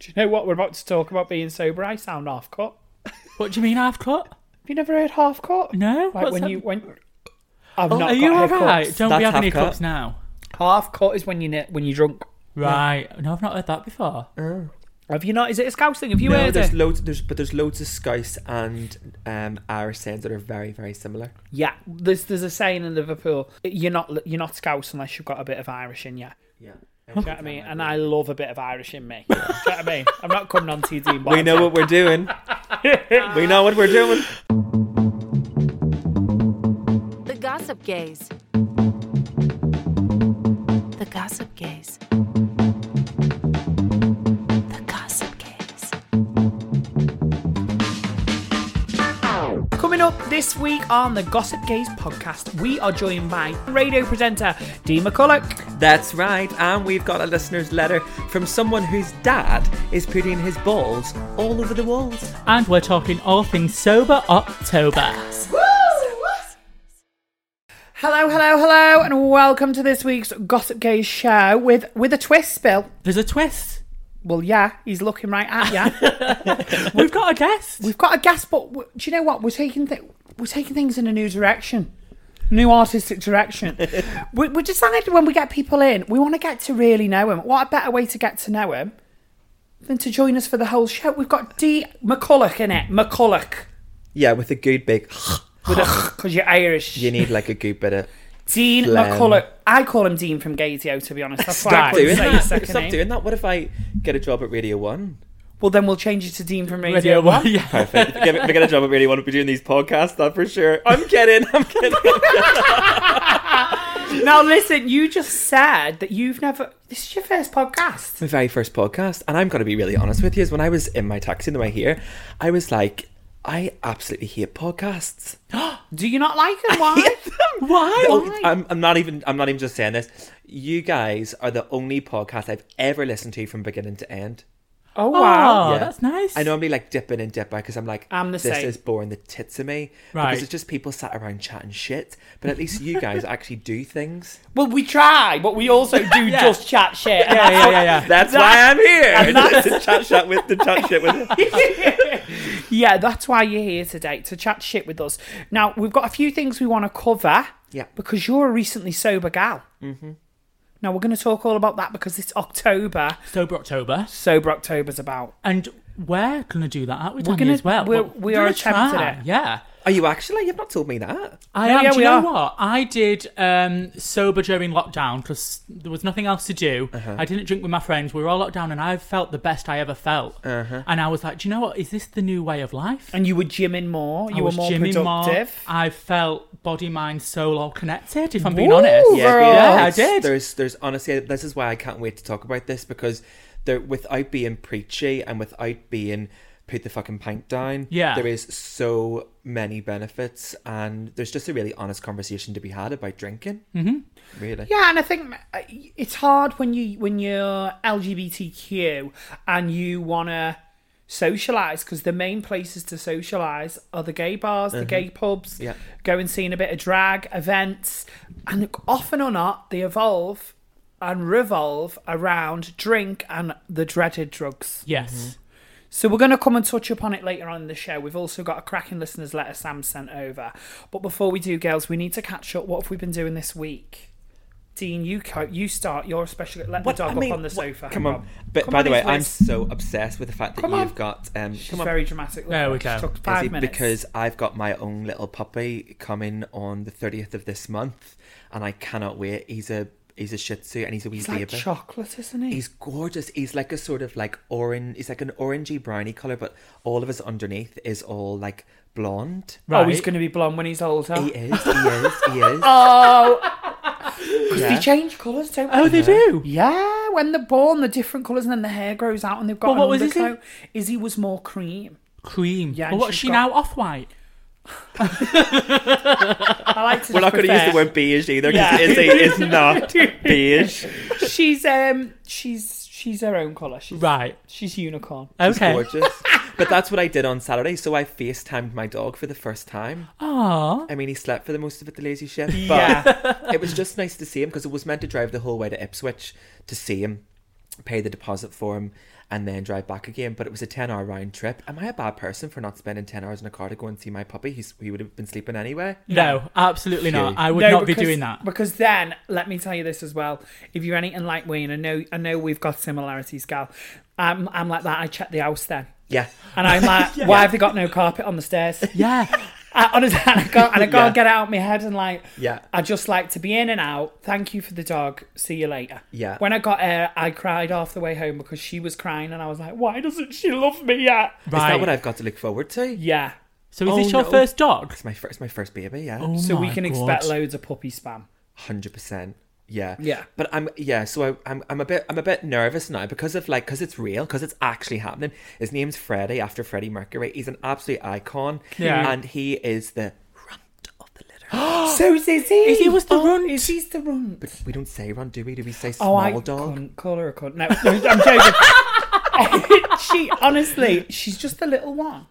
Do you know what we're about to talk about being sober? I sound half cut. What do you mean half cut? Have you never heard half cut? No. Like What's when that? you when I've Oh, not are you alright? Don't That's we have any cut. cups now? Half cut is when you ne- when you're drunk. Right. No, I've not heard that before. Have you not? Is it a scouse thing? Have you no, heard there's it? loads. There's but there's loads of Scouse and um, Irish sayings that are very very similar. yeah, there's there's a saying in Liverpool: you're not you're not scouse unless you've got a bit of Irish in you. Yeah. Do you know what I mean? And I love a bit of Irish in me. Do you know what I mean? I'm not coming on to you, Dean. We know what we're doing. we know what we're doing. The Gossip Gays. The Gossip Gays. Up this week on the Gossip Gays podcast, we are joined by radio presenter Dean McCullough. That's right, and we've got a listener's letter from someone whose dad is putting his balls all over the walls. And we're talking all things sober October. Hello, hello, hello, and welcome to this week's Gossip Gays show with with a twist, Bill. There's a twist. Well, yeah, he's looking right at you. We've got a guest. We've got a guest, but w- do you know what? We're taking th- we're taking things in a new direction, new artistic direction. we, we decided when we get people in, we want to get to really know him. What a better way to get to know him than to join us for the whole show? We've got Dean McCullough in it, McCullough, Yeah, with a good big. because you're Irish. you need like a good bit of. Dean phlegm. McCullough. I call him Dean from Gaydio, to be honest. That's why I Stop doing say that. second Stop name. doing that. What if I get a job at Radio One? Well, then we'll change it to Dean from Radio, Radio One. One. Yeah. Perfect. if I get a job at Radio One, I'll be doing these podcasts. That for sure. I'm kidding. I'm kidding. Now, listen, you just said that you've never. This is your first podcast. my very first podcast, and I'm going to be really honest with you. Is when I was in my taxi on the way here, I was like, I absolutely hate podcasts. Do you not like them? Why? Why? Oh, I'm, I'm not even. I'm not even just saying this. You guys are the only podcast I've ever listened to from beginning to end. Oh wow! Oh, Yeah. that's nice. I normally like dip in and dip out because I'm like, I'm the this same. is boring the tits of me. Right. Because it's just people sat around chatting shit. But at least you guys actually do things. Well, we try, but we also do Yeah. just chat shit. And Yeah, yeah, yeah, yeah. That's why I'm here. to chat shit with the chat shit with. Yeah, that's why you're here today to chat shit with us. Now we've got a few things we want to cover. Yeah. Because you're a recently sober gal. Mm-hmm. Now we're going to talk all about that because it's October. Sober October. Sober October's about. And we're going to do that, aren't we, We're Tanya, gonna- as well? we're- Well, we are gonna attempting try, it. Yeah. Are you actually? You've not told me that. I Yeah, am. yeah, do we you know are. what? I did um, sober during lockdown because there was nothing else to do. Uh-huh. I didn't drink with my friends. We were all locked down, and I felt the best I ever felt. Uh-huh. And I was like, do you know what? Is this the new way of life? And you were gymming more. I You were was more gymming productive. I felt body, mind, soul all connected. If I'm being Woo! honest. Yeah, but Yeah, I it's- did. There's, there's honestly, this is why I can't wait to talk about this because there, without being preachy and without being put the fucking pint down, Yeah. there is so many benefits, and there's just a really honest conversation to be had about drinking. Mm-hmm. Really, Yeah, and I think uh, it's hard when you when you're LGBTQ and you want to socialize because the main places to socialize are the gay bars, the gay pubs. Yeah. Go and see a bit of drag events, and often or not, they evolve and revolve around drink and the dreaded drugs. Yes. So we're going to come and touch upon it later on in the show. We've also got a cracking listeners letter Sam sent over. But before we do, girls, we need to catch up. What have we been doing this week? Dean, you co- you start. You're especially let What- the dog I mean, up on the what- sofa. Come on. But Come by on, the way, I'm so obsessed with the fact that Come you've on. got. Um, She's come on, very dramatic. Look, There we she go. Took Is five minutes. because I've got my own little puppy coming on the 30th of this month, and I cannot wait. He's a he's a Shih Tzu, and he's a wee he's like chocolate, isn't he? He's gorgeous. He's like a sort of like orange. He's like an orangey browny color, but all of his underneath is all like blonde. Oh, he's going to be blonde when he's older. He is. He is. He is. Oh, because Yeah. they change colours, don't they? Oh, they? they do. Yeah, when they're born, the different colours, and then the hair grows out, and they've got Well, an what was Izzy? undercoat. Izzy was more cream. Cream. Yeah, Well, what's she got- now? Off white. I like to We're not going to use the word beige either Yeah. because Izzy is not beige. She's um, she's she's her own colour. She's Right. She's unicorn. Okay. Gorgeous. But that's what I did on Saturday. So I FaceTimed my dog for the first time. Aw. I mean, he slept for the most of it, the lazy shit. But Yeah. it was just nice to see him because it was meant to drive the whole way to Ipswich to see him, pay the deposit for him, and then drive back again. But it was a 10 hour round trip. Am I a bad person for not spending 10 hours in a car to go and see my puppy? He's, he would have been sleeping anyway. No, absolutely not. I would No, not be because- doing that. Because then, let me tell you this as well. If you're anything like Wayne, I know I know we've got similarities, gal. I'm I'm like that. I check the house then. Yeah. And I'm like, why have they got no carpet on the stairs? Yeah. I, honestly, and I can't, and I can't Yeah. get out of my head. And like, Yeah. I just like to be in and out. Thank you for the dog. See you later. Yeah. When I got her, I cried half the way home because she was crying, and I was like, why doesn't she love me yet? Is Right. that what I've got to look forward to? Yeah. So is Oh, this your no. first dog? It's my first, my first baby, yeah. Oh So we can God. expect loads of puppy spam. hundred percent. Yeah, Yeah. But I'm yeah, so I, I'm I'm a bit I'm a bit nervous now because of like because it's real because it's actually happening. His name's Freddie after Freddie Mercury. He's an absolute icon. Yeah. and he is the runt of the litter. so is Izzy. he was the oh, runt. Izzy's the runt. But we don't say runt, do we? Do we say Oh, small I dog? couldn't call her a cunt. No, no I'm joking. she honestly, she's just the little one,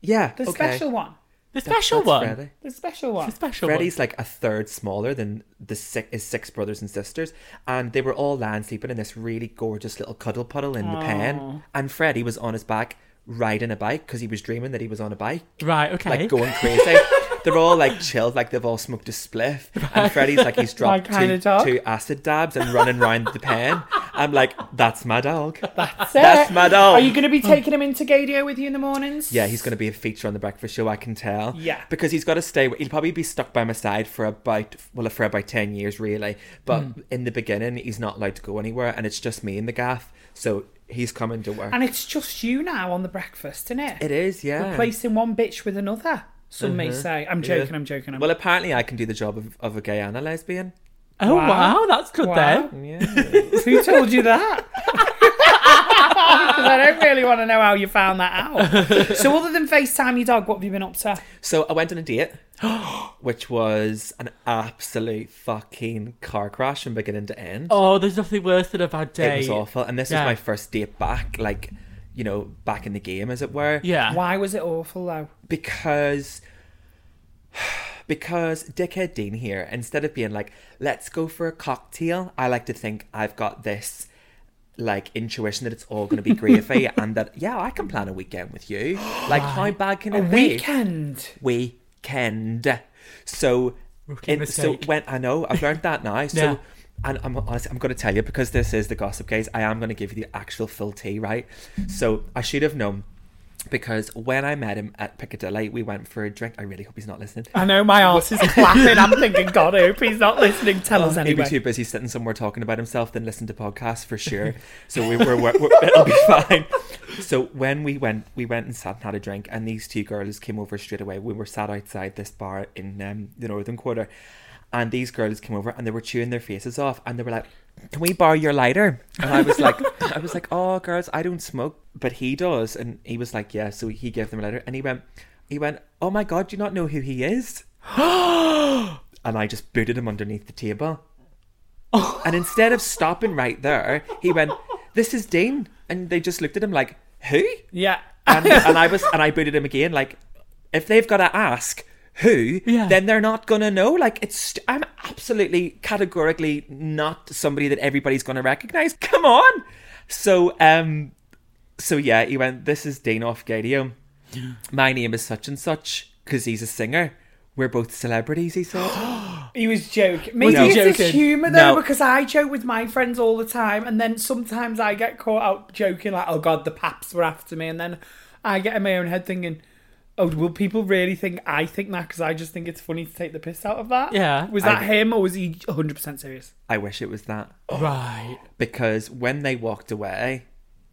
Yeah, the okay. special one, The special That's one. Freddie. the special one. The special Freddie's like a third smaller than the six, his six brothers and sisters, and they were all lying sleeping in this really gorgeous little cuddle puddle in the pen. And Freddie was on his back riding a bike because he was dreaming that he was on a bike. Right, okay. like going crazy. They're all like chilled, like they've all smoked a spliff. And Freddie's like he's dropped two, two acid dabs and running round the pen. I'm like, that's my dog. That's, it. That's my dog. Are you going to be taking him into Gaydio with you in the mornings? Yeah, he's going to be a feature on the breakfast show. I can tell. Yeah. because he's got to stay. He'll probably be stuck by my side for about well for about ten years, really. But Hmm. in the beginning, he's not allowed to go anywhere, and it's just me in the gaff. So he's coming to work. And it's just you now on the breakfast, isn't it? it is, yeah. Replacing one bitch with another. Some may mm-hmm. say. I'm joking. I'm joking. I'm Well, apparently, I can do the job of, of a gay and a lesbian. oh, Wow. wow. That's good Wow. then. Yeah. Who told you that? I don't really want to know how you found that out. So, other than FaceTime your dog, what have you been up to? So I went on a date, which was an absolute fucking car crash from beginning to end. Oh, there's nothing worse than a bad day. it was awful, and this Yeah. was my first date back, like you know, back in the game, as it were. Yeah. Why was it awful though? because because dickhead Dean here, instead of being like, let's go for a cocktail, I like to think I've got this like intuition that it's all going to be gravy and that yeah, I can plan a weekend with you. Like how bad can A it be? weekend. weekend. So, in, so when I know I've learned that now. So, Yeah. And I'm honestly, I'm going to tell you because this is the gossip gays. I am going to give you the actual full tea, right? So I should have known because when I met him at Piccadilly, we went for a drink. I really hope he's not listening. I know my ass is clapping. I'm thinking, God, I hope he's not listening. Tell us He'd anyway. be too busy sitting somewhere talking about himself than listen to podcasts for sure. So we were, we're, we're, it'll be fine. So when we went, we went and sat and had a drink, and these two girls came over straight away. We were sat outside this bar in um, the Northern Quarter, and these girls came over and they were chewing their faces off, and they were like, "Can we borrow your lighter?" And I was like, "I was like, oh, girls, I don't smoke, but he does," and he was like, "Yeah." So he gave them a lighter, and he went, he went, "Oh my god, do you not know who he is?" and I just booted him underneath the table. Oh. And instead of stopping right there, he went, "This is Dean," and they just looked at him like, "Who?" yeah. And, and I was, and I booted him again. Like, if they've got to ask who, Yeah. then they're not gonna know. Like, it's I'm absolutely categorically not somebody that everybody's gonna recognize. Come on. So, um, so yeah, he went. This is Dean off Gaydio. My name is such and such because he's a singer. We're both celebrities. He said. He was joking. Maybe he it's his humour though, No. because I joke with my friends all the time, and then sometimes I get caught out joking like, "Oh God, the paps were after me," and then I get in my own head thinking, "Oh, will people really think I think that?" Because I just think it's funny to take the piss out of that. Yeah. Was that I- him or was he 100 percent serious? I wish it was that. Right. because when they walked away,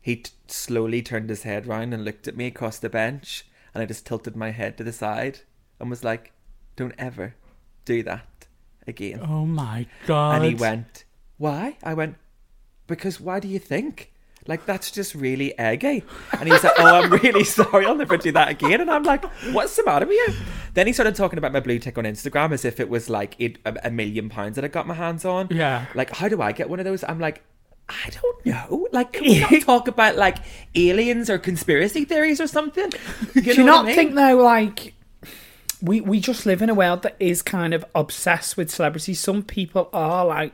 he t- slowly turned his head round and looked at me across the bench, and I just tilted my head to the side and was like, "Don't ever do that again." Oh my god. and he went, "Why?" I went, "Because why do you think?" Like that's just really eggy. And he's like, "Oh, I'm really sorry. I'll never do that again." And I'm like, "What's the matter with you?" Then he started talking about my blue tick on Instagram as if it was like it, a, a million pounds that I got my hands on. Yeah. Like, how do I get one of those? I'm like, I don't know. Like, can we not talk about like aliens or conspiracy theories or something? You Do you not I mean? think though, like we we just live in a world that is kind of obsessed with celebrities. Some people are like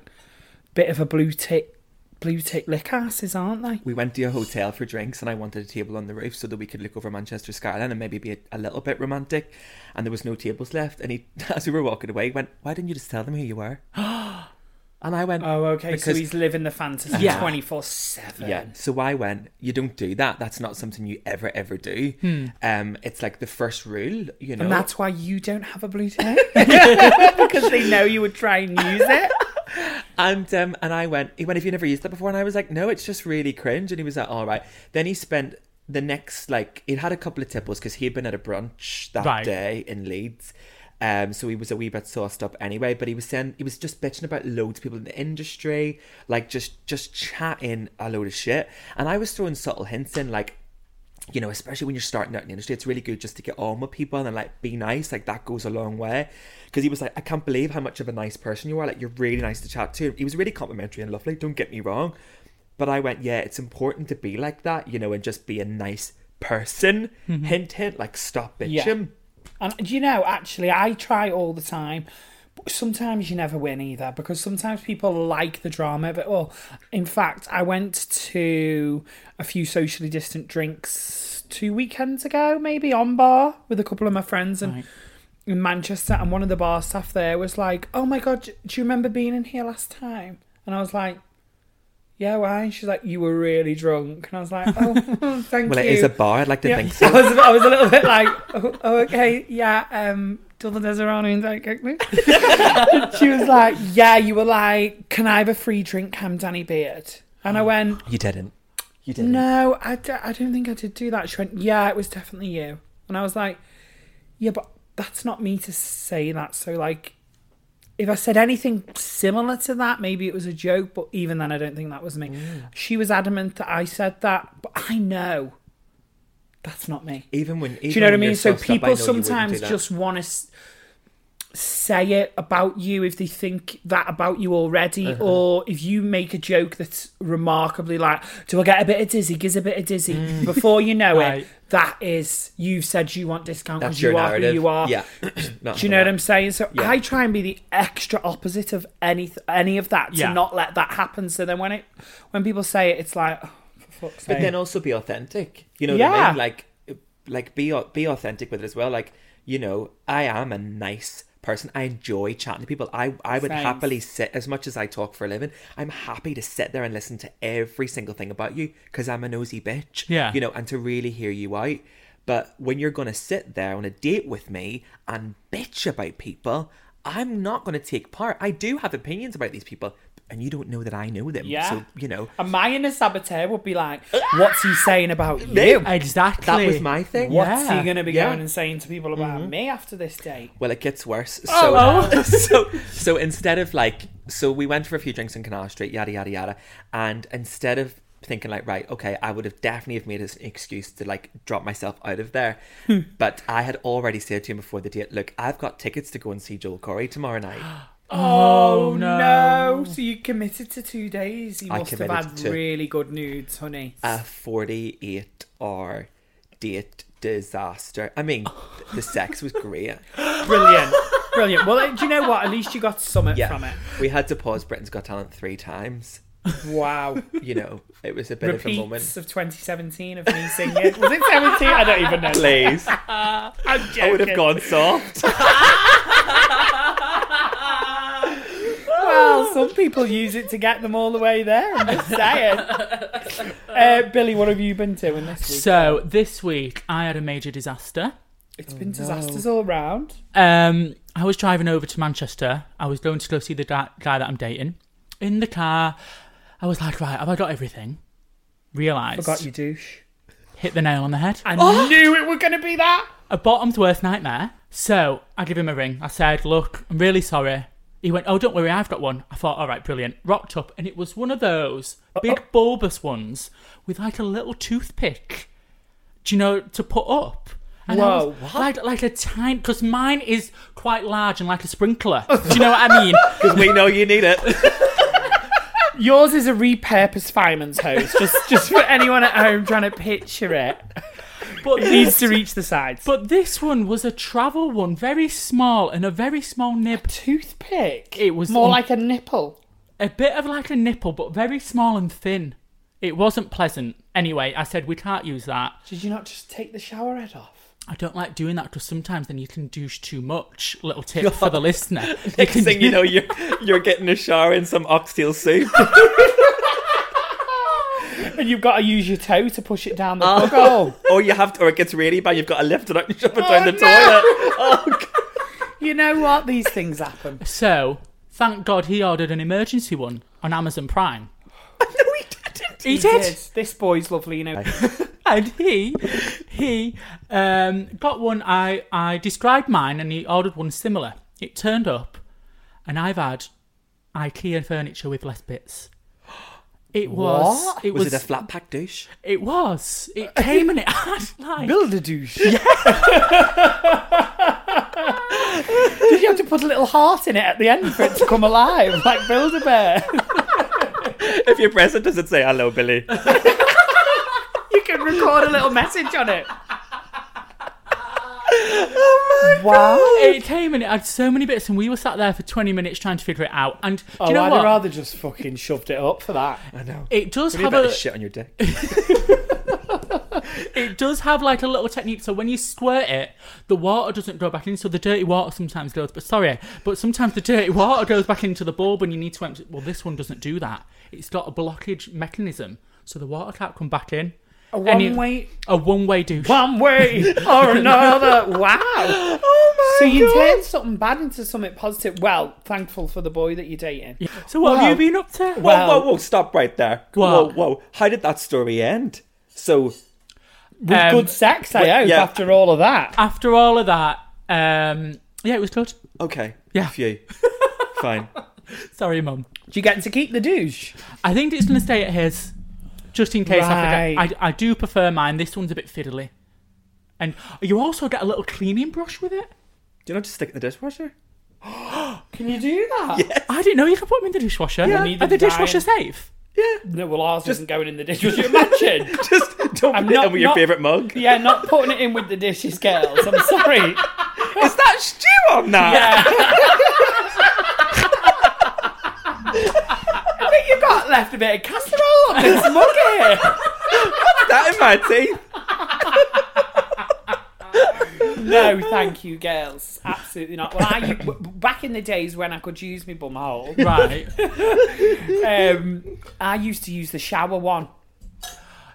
bit of a blue tick blue tick lick asses, aren't they? we went to a hotel for drinks and I wanted a table on the roof so that we could look over Manchester skyline and maybe be a, a little bit romantic. And there was no tables left. And he, as we were walking away, he went, "Why didn't you just tell them who you were?" and I went, Oh, okay. so he's living the fantasy Yeah. twenty four seven. Yeah. So I went, you don't do that. That's not something you ever, ever do. Um, it's like the first rule, you know. Hmm. And that's why you don't have a blue tick because they know you would try and use it. And um, and I went, he went, have you never used that before? And I was like, no, it's just really cringe. And he was like, all right. Then he spent the next, like, he'd had a couple of tipples because he had been at a brunch that Right. day in Leeds. Um, so he was a wee bit sauced up anyway, but he was saying he was just bitching about loads of people in the industry, like just just chatting a load of shit. And I was throwing subtle hints in, like, you know, especially when you're starting out in the industry, it's really good just to get on with people and like be nice. Like that goes a long way. Because he was like, I can't believe how much of a nice person you are. Like you're really nice to chat to. He was really complimentary and lovely. Don't get me wrong. But I went, yeah, it's important to be like that, you know, and just be a nice person. Mm-hmm. Hint, hint. Like stop bitching. Yeah. And do you know, actually, I try all the time. But sometimes you never win either because sometimes people like the drama of it all. In fact, I went to a few socially distant drinks two weekends ago, maybe on bar with a couple of my friends and Right. in Manchester, and one of the bar staff there was like, "Oh my god, do you remember being in here last time?" And I was like. Yeah, why? And she's like, you were really drunk, and I was like, oh, thank Well, you. Well, it is a bar. I'd like to Yeah, think so. I was, I was a little bit like, oh, oh okay, yeah, um, Double Disaronno and Diet Coke, please. she was like, yeah, you were like, can I have a free drink, Cam Danny Beard? And I went, You didn't. You didn't. no, I, d- I don't think I did do that. She went, yeah, it was definitely you. And I was like, yeah, but that's not me to say that. So, like, if I said anything similar to that, maybe it was a joke, but even then, I don't think that was me. She was adamant that I said that, but I know that's not me. Even when. Even Do you know what I mean? So up, people know you wouldn't do sometimes just want to s- say it about you if they think that about you already, Uh-huh. or if you make a joke that's remarkably like, "Do I get a bit of dizzy? Gives a bit of dizzy." Mm. Before you know Right. it, that is you've said you want discount because your you are narrative. who you are. Yeah. Do you know what I'm saying? So Yeah. I try and be the extra opposite of any any of that to Yeah. not let that happen. So then when it when people say it, it's like, oh, for fuck's But sake. then also be authentic. You know what I Yeah. mean? Like, like be be authentic with it as well. Like, you know, I am a nice person. I enjoy chatting to people. I I would Same. happily sit as much as I talk for a living. I'm happy to sit there and listen to every single thing about you because I'm a nosy bitch. Yeah. You know, and to really hear you out. But when you're going to sit there on a date with me and bitch about people, I'm not going to take part. I do have opinions about these people, and you don't know that I know them. Yeah. So, you know, And my inner saboteur would be like, "What's he saying about you? Exactly. that was my thing. What's Yeah. he going to be Yeah. going and saying to people about mm-hmm. me after this date?" Well, it gets worse. Oh, so, Oh, so, so instead of like, so we went for a few drinks in Canal Street, yada yada yada, and instead of thinking like, right, okay, I would have definitely have made an excuse to like drop myself out of there, hmm. but I had already said to him before the date, look, I've got tickets to go and see Joel Corry tomorrow night. Oh, oh no. no! So you committed to two days. You I must have committed had to- really good nudes, honey. A forty-eight hour date disaster. I mean, the sex was great. Brilliant, brilliant. Well, do you know what? At least you got something Yeah, from it. we had to pause Britain's Got Talent three times. Wow. You know, it was a bit of a moment. Repeats of 2017 of me singing. Was it 17? I don't even know. Please. I'm joking. I would have gone soft. Well, some people use it to get them all the way there. I'm just saying. Uh, Billy, what have you been doing this week? So this week I had a major disaster. It's been disasters all round. Um, I was driving over to Manchester. I was going to go see the guy, guy that I'm dating. In the car, I was like, right, have I got everything? Realised, Forgot you douche. hit the nail on the head. I knew it was going to be that. a bottom's worst nightmare. So I give him a ring. I said, Look, I'm really sorry. He went, Oh, don't worry, I've got one. I thought, All right, brilliant. Rocked up, and it was one of those big bulbous ones with like a little toothpick, do you know, to put up. And I Whoa, was Like, like a tiny, because mine is quite large and like a sprinkler. do you know what I mean? Because we know you need it. Yours is a repurposed fireman's hose, just just for anyone at home trying to picture it. But It needs to reach the sides. But this one was a travel one, very small and a very small nib. toothpick. It was more un- like a nipple. a bit of like a nipple, but very small and thin. It wasn't pleasant. Anyway, I said we can't use that. Did you not just take the shower head off? I don't like doing that because sometimes then you can douche too much. Little tip for the listener. You Next can thing you know, you're you're getting a shower in some oxtail soup. And you've got to use your toe to push it down the Oh. plug hole. or you have to, or it gets really bad. You've got to lift it up and shove it Oh, down the no. toilet. Oh, God. You know what? These things happen. So thank God he ordered an emergency one on Amazon Prime. no, he didn't. He, did. This boy's lovely, you know. and he he um, got one. I I described mine, and he ordered one similar. It turned up, and I've had IKEA furniture with less bits. It was. What? It Was, was. it a flat pack douche? It was. It came and it had like. Build a douche. Yeah. Did you have to put a little heart in it at the end for it to come alive, like Build a Bear? If you press it, does it say hello, Billy? You can record a little message on it. Oh wow. It came and it had so many bits, and we were sat there for twenty minutes trying to figure it out. And do Oh, you know I'd what? rather just fucking shoved it up for that. I know. it does Really have better a. shit on your dick. It does have like a little technique. So when you squirt it, the water doesn't go back in. So the dirty water sometimes goes. But sorry, but sometimes the dirty water goes back into the bulb, and you need to empty. Well, this one doesn't do that. It's got a blockage mechanism, so the water can't come back in. A And it- one way, A one-way douche. one way or another. Wow. Oh my So you turned something bad into something positive. Well, thankful for the boy that you're dating. So what Wow. have you been up to? Whoa, Well- whoa, whoa! Stop right there. What? Whoa, whoa! How did that story end? So, With Um, good sex, I wait, hope, yeah. after all of that. After all of that, um, yeah, it was good. okay, Yeah. phew, fine. Sorry, mum. Do you get to keep the douche? I think it's going to stay at his, just in case I forget. I, I do prefer mine. This one's a bit fiddly. And you also get a little cleaning brush with it. Do you not just stick it in the dishwasher? Can you do that? Yes. I didn't know you could put them in the dishwasher. Yeah. Are the did dishwasher safe? Yeah. No, well, ours isn't going in the dishwasher. Would imagine? Just don't I'm put it not- in with your not- favorite mug. yeah, not putting it in with the dishes, girls. I'm sorry. Is that stew on that? I think you got left a bit of casserole on this mug here. That in my teeth? No, thank you, girls. Absolutely not. Well, I w- back in the days when I could use my bum hole, Right. um, I used to use the shower one.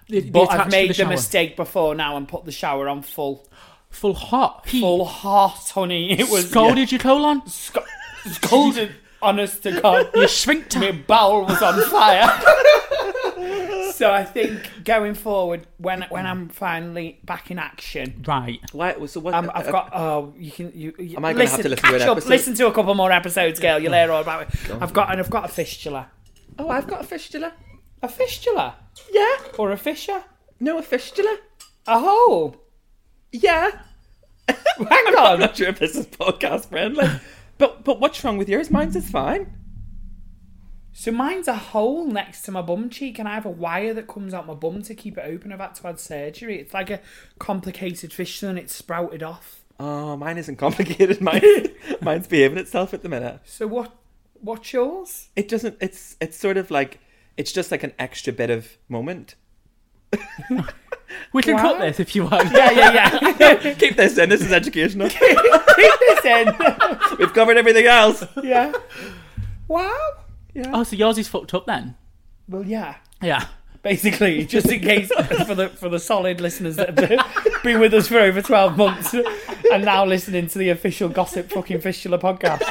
The- the But I've made the, shower. mistake before now and put the shower on full, Full hot. Heat. full hot, honey. It was Scalded your colon. sc- scalded. Honest to God, Your sphincter. my bowel was on fire. so I think going forward, when when I'm finally back in action, Right. Why? So what? um, uh, I've got. Oh, you can. You, you Am I gonna have to listen to an up, episode? Listen to a couple more episodes, girl. You'll hear all about it. I've got and I've got a fistula. Oh, I've got a fistula. A fistula Yeah. or a fissure? No, a fistula. A hole. Yeah. Hang on. I'm on. not sure if this is podcast friendly. But but what's wrong with yours? Mine's is fine. So mine's a hole next to my bum cheek, and I have a wire that comes out my bum to keep it open. I've had to have surgery. It's like a complicated fish, and it's sprouted off. Oh, mine isn't complicated. Mine, mine's behaving itself at the minute. So what? What's yours? It doesn't. It's it's sort of like it's just like an extra bit of moment. We can cut this if you want. Yeah, yeah, yeah. Keep this in. This is educational. Keep this in. We've covered everything else. yeah. Wow. Oh, so yours is fucked up then? Well, yeah. Yeah. Basically, just in case for the for the solid listeners that have been, with us for over twelve months and now listening to the official gossip fucking fistula podcast.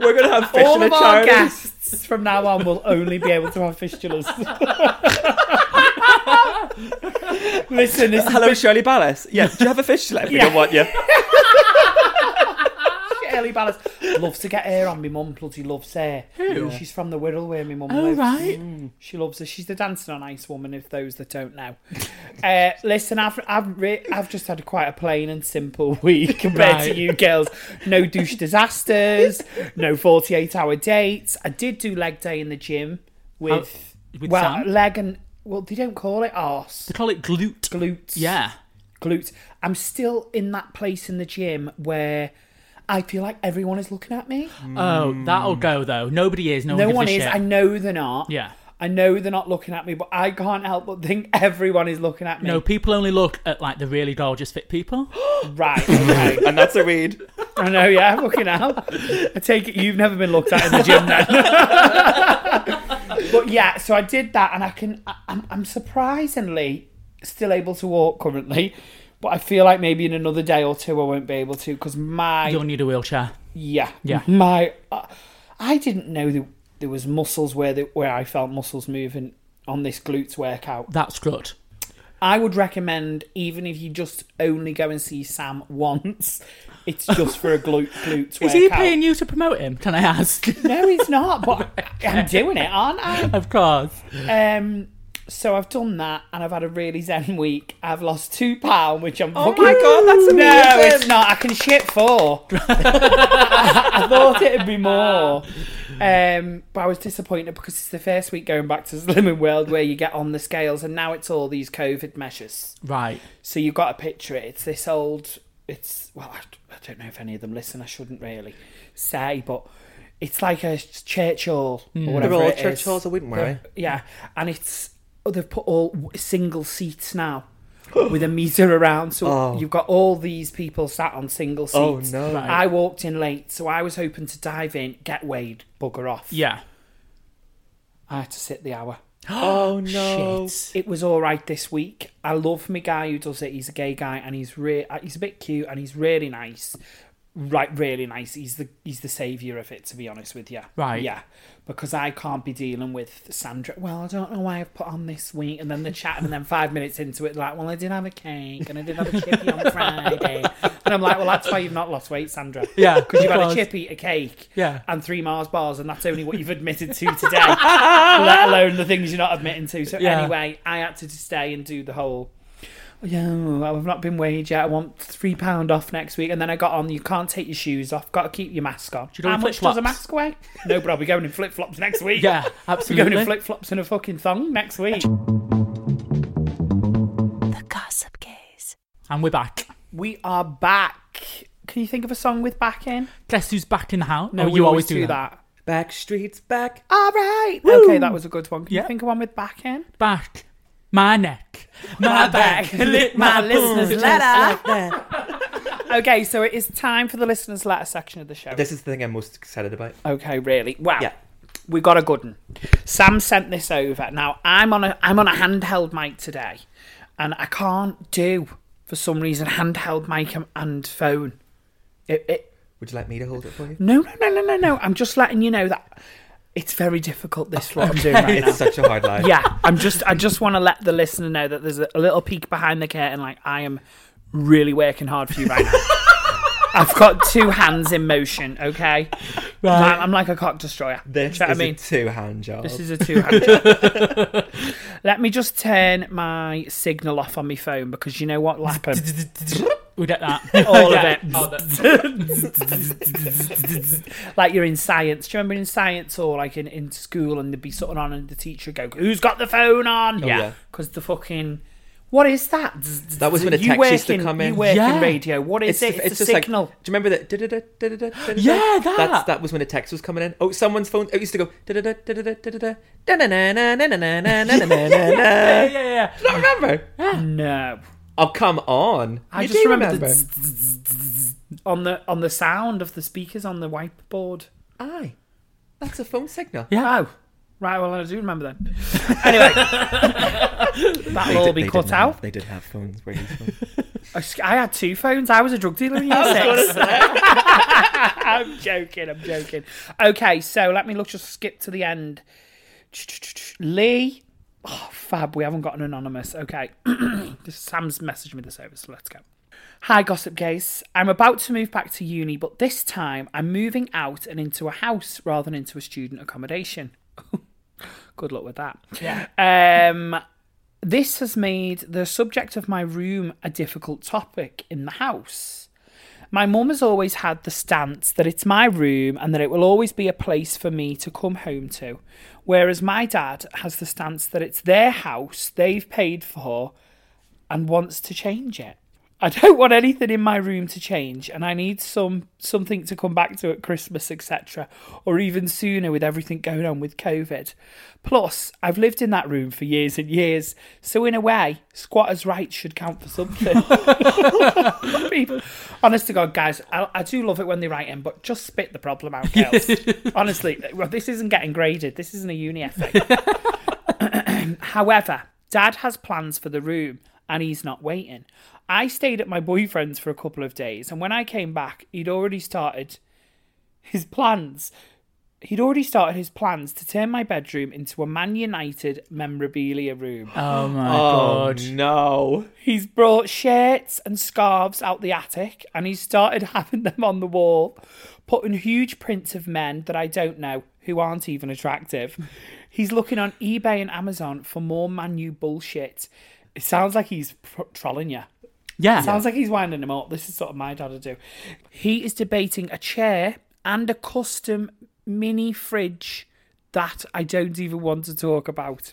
We're gonna have All fistula of our charities. guests from now on will only be able to have fistulas. Listen, this is Hello, Shirley Ballas. Yeah, do you have a fistula? We Yeah. don't want you. Shirley Ballas. Loves to get her on. My mum bloody loves her. Who? She's from the Wirral where my mum Oh, lives. right. She loves her. She's the dancing on ice woman. If those that don't know, uh, listen, I've I've re- I've just had quite a plain and simple week compared to you girls. No douche disasters. no forty eight hour dates. I did do leg day in the gym with, with well Sam? leg and well they don't call it arse They call it glute. glutes. Yeah. glutes. I'm still in that place in the gym where. I feel like everyone is looking at me. Oh, that'll go though. Nobody is. No, no one, one gives is. a I shit. know they're not. Yeah. I know they're not looking at me, but I can't help but think everyone is looking at me. No, people only look at like the really gorgeous fit people. Right, okay. And that's a read. I know, yeah, looking out. I take it you've never been looked at in the gym then. but yeah, so I did that and I can, I, I'm, I'm surprisingly still able to walk currently. But I feel like maybe in another day or two I won't be able to because my You'll need a wheelchair. Yeah, Yeah. My, uh, I didn't know that there was muscles where the, where I felt muscles moving on this glutes workout. That's good. I would recommend even if you just only go and see Sam once, it's just for a glute glutes workout. Is workout. he paying you to promote him? Can I ask? No, he's not. But I'm doing it, aren't I? of course. Um. So I've done that, and I've had a really zen week. I've lost two pound, which I'm. Oh fucking- my God, that's No, amazing. it's not. I can shit four. I thought it'd be more. Um, but I was disappointed because it's the first week going back to Slimming World where you get on the scales, and now it's all these COVID measures. Right. So you've got to picture it. It's this old. It's well, I, I don't know if any of them listen. I shouldn't really say, but it's like a church hall or whatever. They're all it church is. halls, I wouldn't worry. Yeah, and it's they've put all single seats now with a meter around, so Oh. you've got all these people sat on single seats. Oh, seats. no. Right. I walked in late, so I was hoping to dive in, get weighed, bugger off. Yeah. I had to sit the hour. Oh no. Shit. It was all right this week. I love my guy who does it. He's a gay guy, and he's re- uh, he's a bit cute, and he's really nice. Right, really nice. He's the he's the savior of it, to be honest with you. Right. Yeah, because I can't be dealing with Sandra. Well, I don't know why I've put on this week, and then the chat, and then five minutes into it, like, well, I did have a cake, and I did have a chippy on Friday, and I'm like, well, that's why you've not lost weight, Sandra. Yeah, because you've had a chippy, a cake, Yeah. and three Mars bars, and that's only what you've admitted to today, let alone the things you're not admitting to. So Yeah. anyway, I had to stay and do the whole. Yeah, I've not been weighed yet. I want three pound off next week, and then I got on. You can't take your shoes off. Got to keep your mask on. you go How in much does a mask weigh? No, but I'll be going in flip flops next week. Yeah, I'll be going in flip flops and a fucking thong next week. The Gossip Gays. And we're back. We are back. Can you think of a song with back in? Guess who's back in the house? No, oh, you always do, that. that. Back streets back. All right. Okay, that was a good one. Can Yeah. you think of one with back in? Back. My neck. My, back. lit my listeners' letter. Okay, so it is time for the listeners' letter section of the show. This is the thing I'm most excited about. Okay, really? Wow. Yeah. we got a good one. Sam sent this over. Now I'm on a I'm on a handheld mic today, and I can't do for some reason handheld mic and, and phone. It, it Would you like me to hold it for you? no no no no no no. I'm just letting you know that it's very difficult. This what I'm doing right now. It's such a hard life. Yeah, I'm just I just want to let the listener know that there's a, a little peek behind the curtain. Like I am really working hard for you right now. I've got two hands in motion. Okay, right. I'm like a cock destroyer. This you know is I mean? a two-hand job. This is a two hand. job. Let me just turn my signal off on my phone because you know what, Lapham? We get that. All yeah. of it. like you're in science. Do you remember in science or like in, in school and there'd be something on and the teacher would go, Who's got the phone on? Oh, yeah. Because yeah. the fucking. What is that? That was when a text used to come in. You work yeah. in radio. What is it's, it? It's, it's a just signal. Like, do you remember that? Yeah, that. That's, that was when a text was coming in. Oh, someone's phone. It used to go. Yeah, yeah, yeah. Do you not remember? No. Oh, come on. I You just do remember, the zzz, zzz, zzz, on the on the sound of the speakers on the whiteboard. Aye. That's a phone signal. Yeah. Oh, right. Well, I do remember then. Anyway, that'll all be cut did out. Have, they did have phones. Where these phones? I s- I had two phones. I was a drug dealer in year six. I'm joking. I'm joking. Okay, so let me look. Just skip to the end. Lee, oh, fab. We haven't got an anonymous. Okay, Sam's messaged me this over. So let's go. Hi, Gossip Gays. I'm about to move back to uni, but this time I'm moving out and into a house rather than into a student accommodation. Good luck with that. Yeah. Um, this has made the subject of my room a difficult topic in the house. My mum has always had the stance that it's my room and that it will always be a place for me to come home to, whereas my dad has the stance that it's their house they've paid for and wants to change it. I don't want anything in my room to change, and I need some something to come back to at Christmas, etc., or even sooner with everything going on with COVID. Plus, I've lived in that room for years and years, so in a way, squatters' rights should count for something. People- Honest to God, guys, I, I do love it when they write in, but just spit the problem out, girls. Honestly, well, this isn't getting graded. This isn't a uni essay. However, Dad has plans for the room and he's not waiting. I stayed at my boyfriend's for a couple of days, and when I came back, he'd already started his plans. He'd already started his plans to turn my bedroom into a Man United memorabilia room. Oh my Oh, god. no. He's brought shirts and scarves out the attic and he's started having them on the wall, putting huge prints of men that I don't know who aren't even attractive. He's looking on eBay and Amazon for more Man U bullshit. It sounds like he's pr- trolling you. Yeah. Sounds like he's winding him up. This is sort of my dad would do. He is debating a chair and a custom mini fridge that I don't even want to talk about.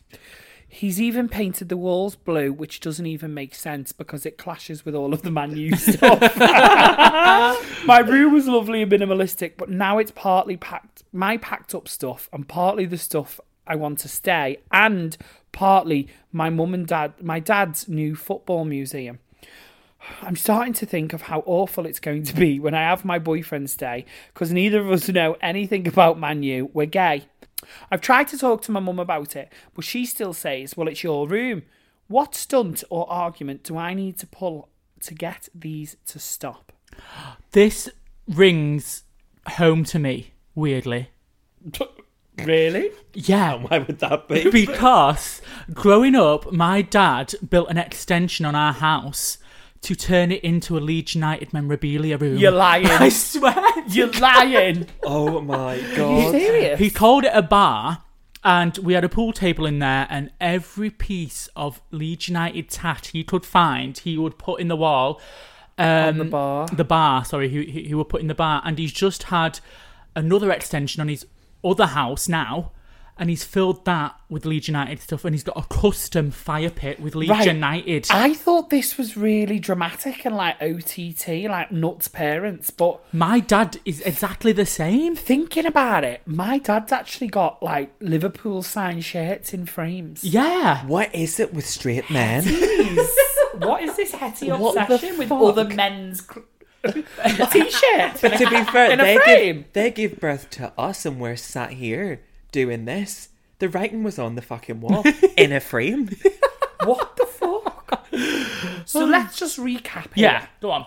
He's even painted the walls blue, which doesn't even make sense because it clashes with all of the Man U stuff. my room was lovely and minimalistic, but now it's partly packed, my packed up stuff, and partly the stuff I want to stay, and partly my mum and dad, my dad's new football museum. I'm starting to think of how awful it's going to be when I have my boyfriend's day because neither of us know anything about Man U. We're gay. I've tried to talk to my mum about it, but she still says, Well, it's your room. What stunt or argument do I need to pull to get these to stop? This rings home to me, weirdly. Really? Yeah. Why would that be? Because growing up, my dad built an extension on our house to turn it into a Leeds United memorabilia room. You're lying. I swear. You're lying. Oh my Are you god. serious? He called it a bar, and we had a pool table in there, and every piece of Leeds United tat he could find, he would put in the wall. Um, the bar? The bar, sorry, he, he, he would put in the bar, and he's just had another extension on his other house now. And he's filled that with Leeds United stuff, and he's got a custom fire pit with Leeds Right. United. I thought this was really dramatic and like OTT, like nuts parents, but My dad is exactly the same. thinking about it, my dad's actually got like Liverpool signed shirts in frames. Yeah. What is it with straight men? What is this hetty obsession with fuck? other men's cl- t-shirts? But to be fair, in a they frame. give, they give birth to us and we're sat here doing this. The writing was on the fucking wall in a frame. What the fuck? so let's just recap here. Yeah, go on.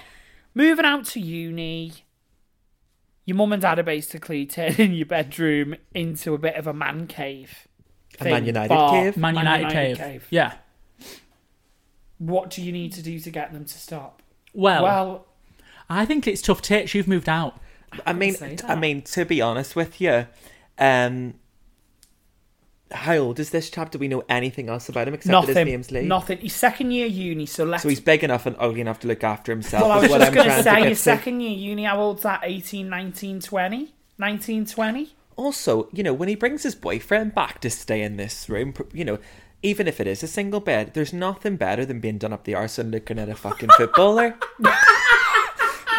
Moving out to uni, your mum and dad are basically turning your bedroom into a bit of a man cave. A thing, Man United bar, cave? Man United, cave. Yeah. What do you need to do to get them to stop? Well, Well, I think it's tough tits. You've moved out. I mean, say I that. mean, to be honest with you, um, how old is this chap? Do we know anything else about him except that his nothing. name's Lee? Nothing. He's second year uni, so let's. So he's big enough and ugly enough to look after himself. well, I was just going to say, your second year uni, how old's that? 18, 19, 20? 19, 20? Also, you know, when he brings his boyfriend back to stay in this room, you know, even if it is a single bed, there's nothing better than being done up the arse and looking at a fucking footballer.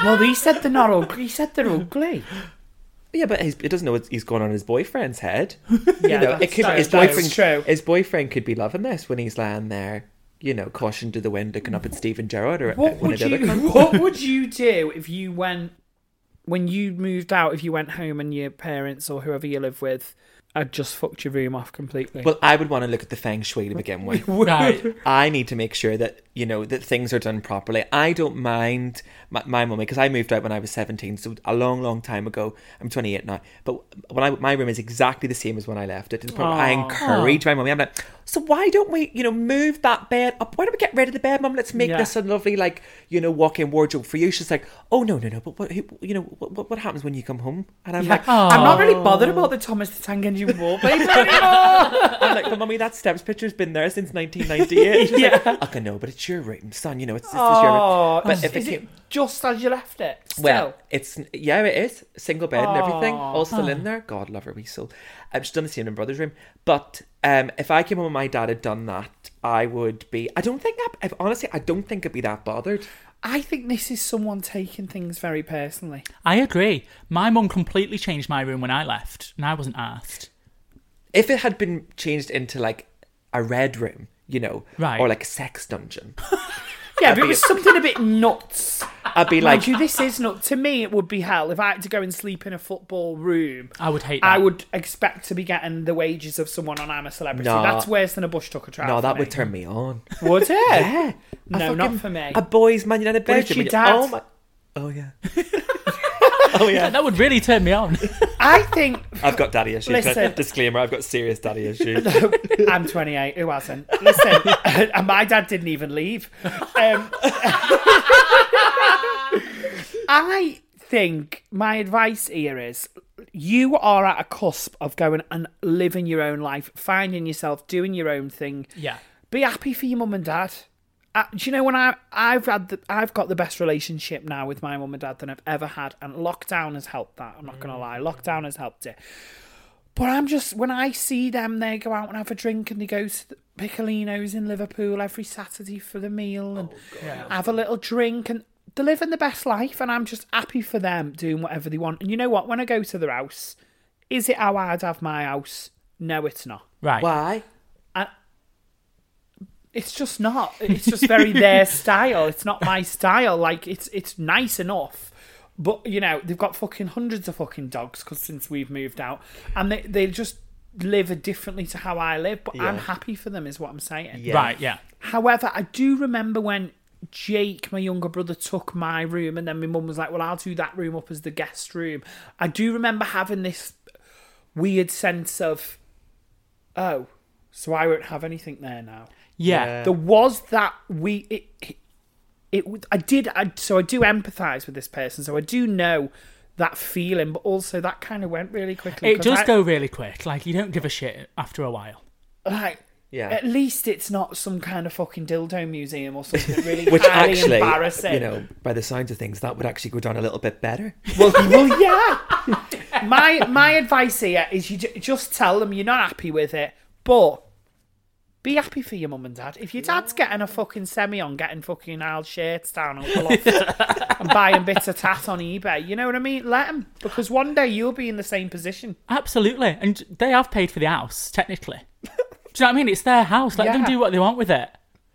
Well, he said they're not ugly. He said they're ugly. Yeah, but he's, he doesn't know what he's going on in his boyfriend's head. Yeah, you know, that's it could his boyfriend. true. His boyfriend could be loving this when he's lying there, you know, caution to the wind, looking up at Steven Gerrard or What one would of the you cunts. What would you do if you went when you moved out? If you went home and your parents or whoever you live with had just fucked your room off completely. Well, I would want to look at the feng shui to begin with. Right. I need to make sure that you know that things are done properly. I don't mind my, my mummy because I moved out when I was seventeen, so a long, long time ago. I'm 28 now, but when I my room is exactly the same as when I left it. I encourage my mummy. I'm like, so why don't we, you know, move that bed up? Why don't we get rid of the bed, mum? Let's make Yeah. this a lovely, like, you know, walk-in wardrobe for you. She's like, oh no, no, no, but what, you know, what, what- happens when you come home? And I'm Yeah. like, I'm not really oh. bothered about the Thomas the Tank Engine wallpaper anymore. I'm like, but mummy, that steps picture's been there since 1998. She's Yeah. like, okay, no, but it's your room, son. You know, it's this is your room. Oh, But if it is it came- just as you left it? Still? Well, it's yeah, it is single bed and everything, all still in there. God love her wee soul. Um, she's done the same in brother's room. But um, if I came home and my dad had done that, I would be. I don't think that. If, honestly, I don't think I'd be that bothered. I think this is someone taking things very personally. I agree. My mum completely changed my room when I left, and I wasn't asked. If it had been changed into like a red room, you know, Right. or like a sex dungeon, Yeah, but it was something a bit nuts. I'd be Mind like, you, this is not. To me, it would be hell if I had to go and sleep in a football room. I would hate that. I would expect to be getting the wages of someone on I'm a Celebrity. No. That's worse than a bush tucker trap. no, that me. would turn me on. Would it? Yeah. A No, not for me. A boy's Man United But it's bedroom. your dad. Oh my. Oh yeah. oh yeah. That would really turn me on. I think I've got daddy issues. Listen. Disclaimer: I've got serious daddy issues. I'm 28. Who hasn't? Listen, and my dad didn't even leave. Um, I think my advice here is you are at a cusp of going and living your own life, finding yourself, doing your own thing. yeah. Be happy for your mum and dad. Uh, do you know when I I've had the, I've got the best relationship now with my mum and dad than I've ever had, and lockdown has helped that. I'm not gonna lie, lockdown has helped it. But I'm just when I see them, they go out and have a drink and they go to the Piccolinos in Liverpool every Saturday for the meal and have a little drink and they're living the best life. And I'm just happy for them doing whatever they want. And you know what? When I go to their house, is it how I'd have my house? No, it's not. Right. Why? And it's just not. It's just very their style. It's not my style. Like it's it's nice enough, but you know they've got fucking hundreds of fucking dogs because since we've moved out, and they they just live differently to how I live. But I'm happy for them, is what I'm saying. Yeah. Right. Yeah. However, I do remember when Jake, my younger brother, took my room, and then my mum was like, "Well, I'll do that room up as the guest room." I do remember having this weird sense of, "Oh, so I won't have anything there now." Yeah. There was that we it, it, it I did I, so I do empathize with this person, so I do know that feeling, but also that kind of went really quickly. It does I- go really quick. Like you don't give a shit after a while. like. Yeah. At least it's not some kind of fucking dildo museum or something really Which highly actually, embarrassing. you know, by the signs of things, that would actually go down a little bit better. Well, well, yeah. my my advice here is you ju- just tell them you're not happy with it, but be happy for your mum and dad. If your dad's getting a fucking semi on, getting fucking old shirts down at the loft and buying bits of tat on eBay, you know what I mean? Let him, because one day you'll be in the same position. Absolutely. And they have paid for the house, technically. Do you know what I mean? It's their house. Let them do what they want with it.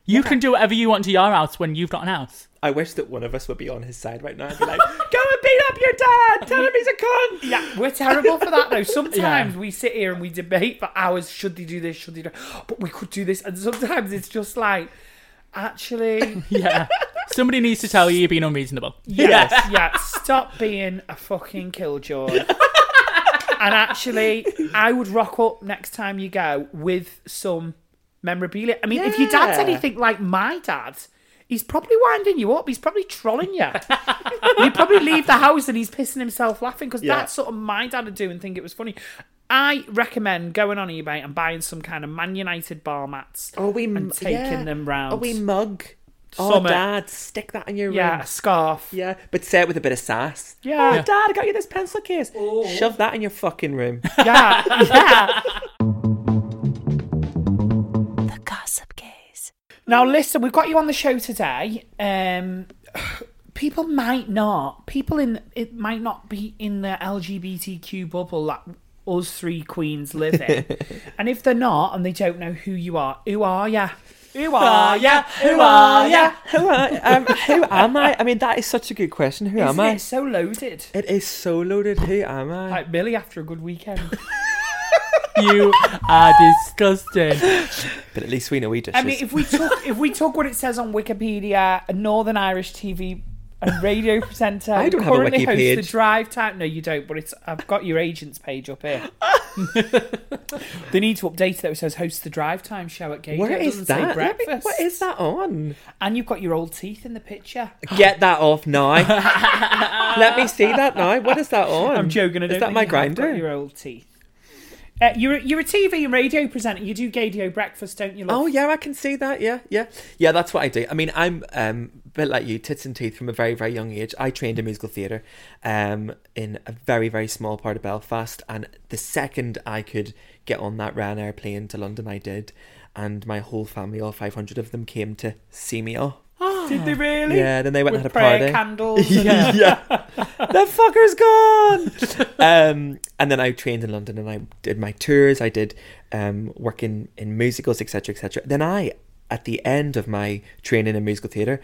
You can do whatever you want to your house when you've got an house. I wish that one of us would be on his side right now and be like, "Go and beat up your dad. Tell him he's a cunt." Yeah, we're terrible for that though. Sometimes we sit here and we debate for hours. Should they do this? Should they do? But we could do this. And sometimes it's just like, actually, Yeah. Somebody needs to tell you you're being unreasonable. yes, yeah. Stop being a fucking killjoy. and actually, I would rock up next time you go with some memorabilia. I mean, if your dad's anything like my dad. He's probably winding you up. He's probably trolling you. you probably leave the house and he's pissing himself laughing because Yeah. that's sort of my dad would do and think it was funny. I recommend going on eBay and buying some kind of Man United bar mats Or we and taking them round. A we mug. Oh, dad, stick that in your yeah, room. a scarf. Yeah, but say it with a bit of sass. Yeah. Oh, dad, I got you this pencil case. Oh. Shove that in your fucking room. Yeah, yeah. Now listen, we've got you on the show today. Um, people might not, people in it might not be in the LGBTQ bubble that us three queens live in, and if they're not and they don't know who you are, who are ya? Who are ya? Who are ya? Who, are, um, who am I? I mean, that is such a good question. Who am I? it so loaded? It is so loaded. Who am I? Like Billy after a good weekend. You are disgusting. But at least we know we dishes. I mean, if we took if we took what it says on Wikipedia, a Northern Irish TV and radio presenter I don't have a currently wiki hosts page. the Drive Time. No, you don't. But it's I've got your agent's page up here. they need to update it. Though. It says hosts the Drive Time show at Gage. Where it is doesn't that? Let me- breakfast. what is that on? And you've got your old teeth in the picture. Get that off now. Let me see that now. What is that on? I'm joking. I Is don't that think my you have got Grindr? Your old teeth. Uh, you're you're a TV and radio presenter. You do Gaydio breakfast, don't you? Love? Oh yeah, I can see that. Yeah, yeah, yeah. That's what I do. I mean, I'm um, a bit like you, tits and teeth from a very, very young age. I trained in musical theatre, um, in a very, very small part of Belfast, and the second I could get on that Ryanair plane to London, I did, and my whole family, all five hundred of them, came to see me off. Did they really? Yeah, then they went With and had a prayer party. candles. yeah, yeah. the fucker's gone. Um, and then I trained in London and I did my tours. I did um, work in, in musicals, etc., etc. Then I, at the end of my training in musical theatre,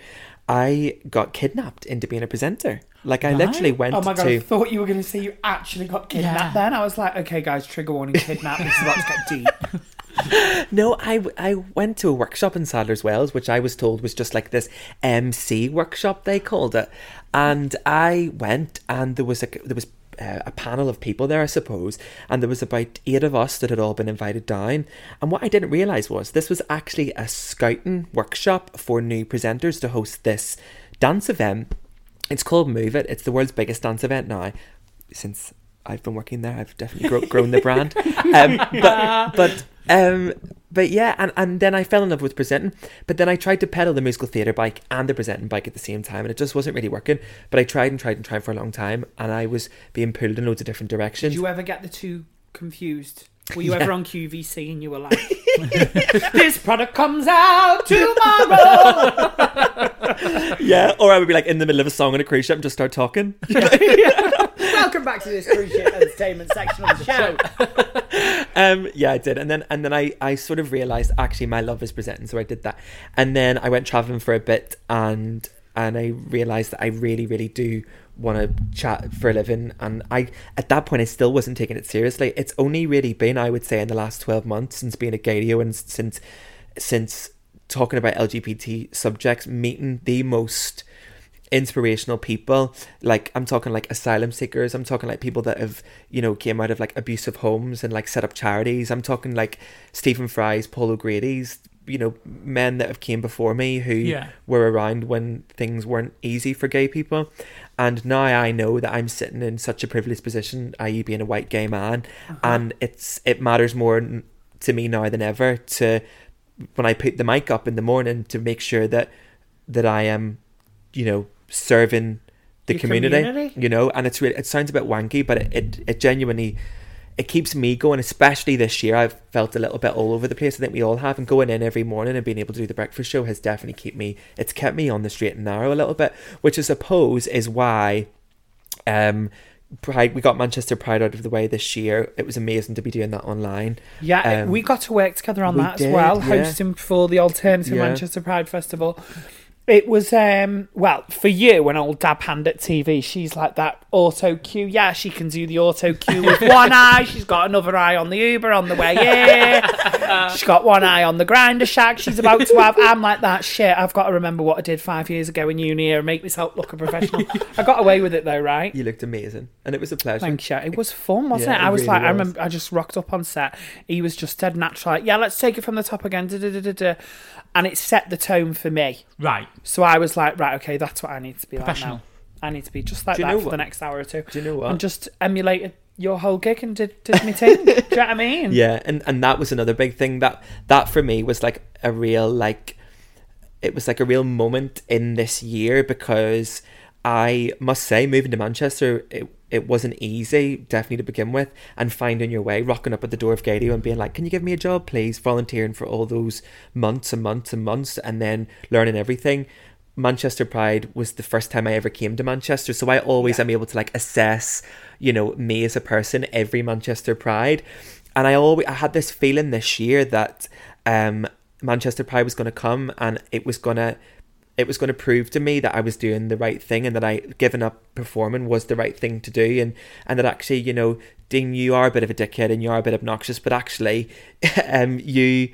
I got kidnapped into being a presenter. Like I literally went Oh my god! I thought you were going to say you actually got kidnapped. Yeah. Then I was like, okay, guys, trigger warning, kidnapped. This is about to get deep. No, I, I went to a workshop in Sadler's Wells, which I was told was just like this MC workshop they called it, and I went and there was a there was uh, a panel of people there, I suppose, and there was about eight of us that had all been invited down. And what I didn't realize was this was actually a scouting workshop for new presenters to host this dance event. It's called Move It. It's the world's biggest dance event now. Since I've been working there, I've definitely grow, grown the brand. Um, but but um, but yeah, and, and then I fell in love with presenting. But then I tried to pedal the musical theatre bike and the presenting bike at the same time, and it just wasn't really working. But I tried and tried and tried for a long time, and I was being pulled in loads of different directions. Did you ever get the two confused? Were you Yeah. ever on QVC and you were like, "This product comes out tomorrow"? yeah, or I would be like in the middle of a song on a cruise ship and just start talking. Welcome back to this cruise ship entertainment section of the show. um, yeah, I did, and then and then I I sort of realized actually my love is presenting, so I did that, and then I went traveling for a bit, and and I realized that I really really do want to chat for a living, and I at that point I still wasn't taking it seriously. It's only really been I would say in the last twelve months since being a Gaydio and since since talking about LGBT subjects, meeting the most inspirational people like i'm talking like asylum seekers i'm talking like people that have you know came out of like abusive homes and like set up charities i'm talking like stephen fry's paul o'grady's you know men that have came before me who Yeah. were around when things weren't easy for gay people and now i know that i'm sitting in such a privileged position i.e being a white gay man uh-huh. and it's it matters more to me now than ever to when i put the mic up in the morning to make sure that that i am you know serving the community, community? you know? And it's really it sounds a bit wanky but it, it it genuinely it keeps me going especially this year i've felt a little bit all over the place i think we all have and going in every morning and being able to do the breakfast show has definitely kept me it's kept me on the straight and narrow a little bit which i suppose is why um Pride, we got Manchester Pride out of the way this year. It was amazing to be doing that online. Yeah, Um, we got to work together on that did, as well, yeah. hosting for the Alternative Yeah. Manchester Pride Festival. It was um well for you an old dab hand at TV. She's like that auto cue. Yeah, she can do the auto cue with one eye. She's got another eye on the Uber on the way here. She's got one eye on the Grindr shack. She's about to have. I'm like that shit. I've got to remember what I did five years ago in uni and make myself look a professional. I got away with it though, right? You looked amazing, and it was a pleasure. Thanks, yeah. It was fun, wasn't Yeah, it? I was really like, I remember, I just rocked up on set. He was just dead natural. Like, yeah, let's take it from the top again. Da, da, da. And it set the tone for me. Right. So I was like, right, okay, that's what I need to be like now. I need to be just like Do you that know for the what? next hour or two. Do you know what? And just emulated your whole gig and did, did me thing. Do you know what I mean? Yeah, and and that was another big thing that that for me was like a real like it was like a real moment in this year because I must say moving to Manchester it it wasn't easy definitely to begin with and finding your way rocking up at the door of Gaydio and being like can you give me a job please? Volunteering for all those months and months and months and then learning everything. Manchester Pride was the first time I ever came to Manchester, so I always am able to like assess, you know, me as a person every Manchester Pride, and I always I had this feeling this year that um, Manchester Pride was going to come and it was going to it was going to prove to me that I was doing the right thing and that I giving up performing was the right thing to do and and that actually you know Dean you are a bit of a dickhead and you are a bit obnoxious but actually um you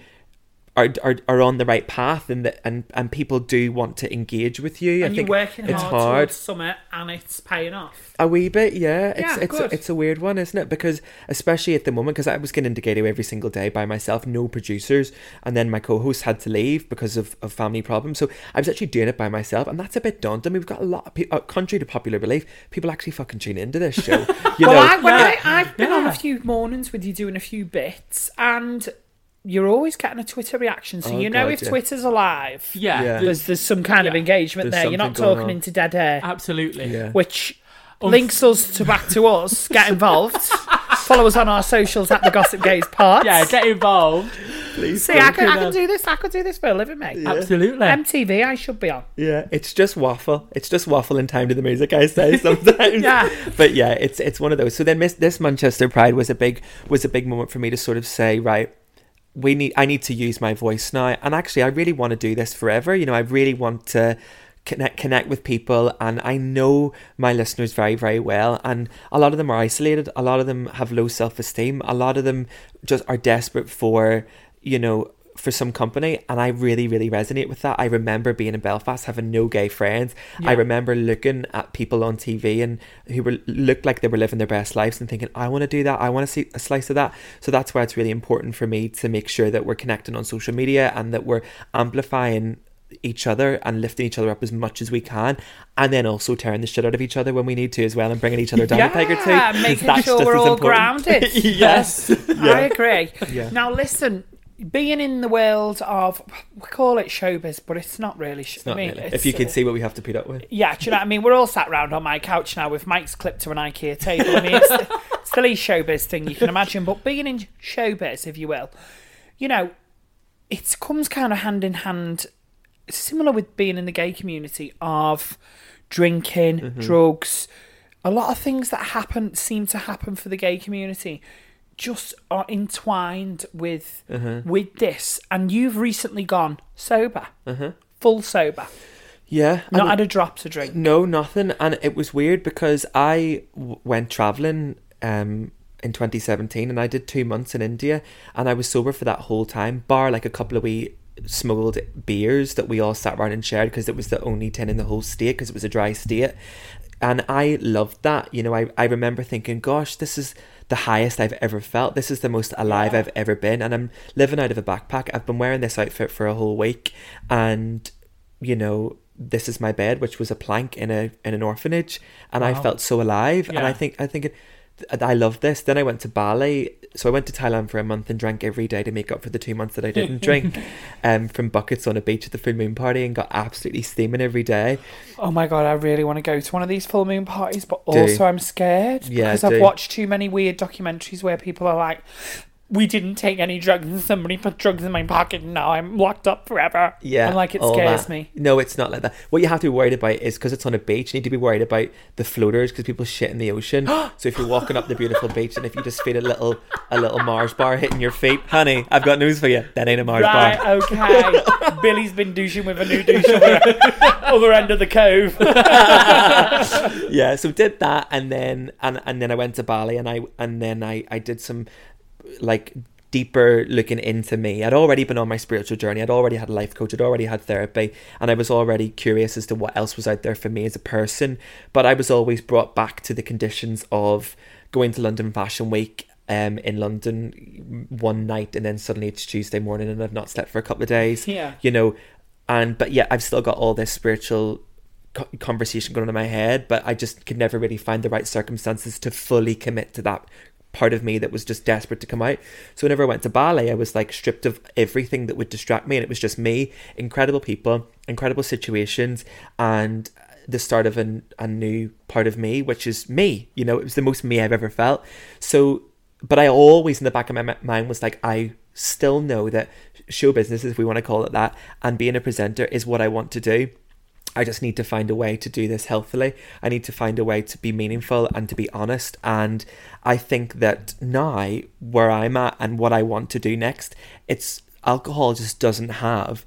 are, are, are on the right path and that and, and people do want to engage with you. I And you're think working it's hard, hard. towards summit and it's paying off. A wee bit, yeah. It's Yeah, it's good. it's a weird one, isn't it? Because especially at the moment, because I was getting into Gato every single day by myself, no producers, and then my co-host had to leave because of, of family problems. So I was actually doing it by myself, and that's a bit daunting. We've got a lot of people, uh, contrary to popular belief, people actually fucking tune into this show. You well, know, I, when Yeah. I, I've been on a few mornings with you doing a few bits, and you're always getting a Twitter reaction, so Oh, you know God, if yeah. Twitter's alive. Yeah. Yeah. There's, there's some kind of engagement There's there. You're not talking on. into dead air, Absolutely. yeah. which links us to back to us. Get involved. Follow us on our socials at the Gossip Gays Pod. Yeah, get involved. Please See. I can, I do can do this. I could do this for a living, mate. Absolutely. MTV, I should be on. Yeah, it's just waffle. It's just waffle in time to the music. I say sometimes. Yeah. But yeah, it's it's one of those. So then, this Manchester Pride was a big was a big moment for me to sort of say, right, we need. I need to use my voice now, and actually, I really want to do this forever. You know, I really want to connect connect with people, and I know my listeners very very well, and a lot of them are isolated. A lot of them have low self esteem. A lot of them just are desperate for, you know for some company and I really really resonate with that. I remember being in Belfast having no gay friends. I remember looking at people on TV and who were looked like they were living their best lives and thinking I want to do that. I want to see a slice of that. So that's why it's really important for me to make sure that we're connecting on social media and that we're amplifying each other and lifting each other up as much as we can and then also tearing the shit out of each other when we need to as well and bringing each other down a peg or two. Making that's sure we're all important. grounded. yes. I agree. Yeah. Now listen, being in the world of we call it showbiz, but it's not really. Sh- Not I mean, really. it's, If you could see what we have to put up with. Yeah, do you know what I mean? We're all sat round on my couch now with mics clipped to an IKEA table. I mean, it's the, it's the least showbiz thing you can imagine. But being in showbiz, if you will, you know, it comes kind of hand in hand, similar with being in the gay community of drinking, Mm-hmm. drugs, a lot of things that happen seem to happen for the gay community. Just are entwined with Mm-hmm. with this, and you've recently gone sober, Mm-hmm. full sober, Yeah. not had a drop to drink. No, nothing. And it was weird because I w- went traveling um, in 2017 and I did two months in India and I was sober for that whole time, bar like a couple of wee smuggled beers that we all sat around and shared because it was the only tin in the whole state because it was a dry state. And I loved that. You know, I, I remember thinking, gosh, this is the highest I've ever felt. This is the most alive I've ever been. And I'm living out of a backpack. I've been wearing this outfit for a whole week. And you know this is my bed which was a plank in a in an orphanage and i felt so alive and i think i think it, i love this. Then i went to bali. So i went to thailand for a month and drank every day to make up for the two months that i didn't drink um from buckets on a beach at the full moon party and got absolutely steaming every day. Oh my god, I really want to go to one of these full moon parties, but Do. also I'm scared Yeah, because I've watched too many weird documentaries where people are like, we didn't take any drugs and somebody put drugs in my pocket and now I'm locked up forever. Yeah, I'm like, it scares that. me. No, it's not like that. What you have to be worried about is because it's on a beach. You need to be worried about the floaters because people shit in the ocean. so if you're walking up the beautiful beach and if you just feel a little a little Mars bar hitting your feet, honey, I've got news for you. That ain't a Mars Right, bar. okay. Billy's been douching with a new douche other, other end of the cove. yeah, so did that and then and and then I went to Bali and I and then I I did some like deeper looking into me. I'd already been on my spiritual journey. I'd already had a life coach. I'd already had therapy, and I was already curious as to what else was out there for me as a person. But I was always brought back to the conditions of going to London Fashion Week. Um, in London one night and then suddenly it's Tuesday morning and I've not slept for a couple of days. Yeah. You know, and but yeah, I've still got all this spiritual co- conversation going on in my head, but I just could never really find the right circumstances to fully commit to that part of me that was just desperate to come out. So whenever I went to Bali, I was like stripped of everything that would distract me, and it was just me, incredible people, incredible situations, and the start of an, a new part of me, which is me. You know, it was the most me I've ever felt. So, but I always in the back of my mind was like, I still know that show business, if we want to call it that, and being a presenter is what I want to do. I just need to find a way to do this healthily. I need to find a way to be meaningful and to be honest. And I think that now, where I'm at and what I want to do next, it's alcohol just doesn't have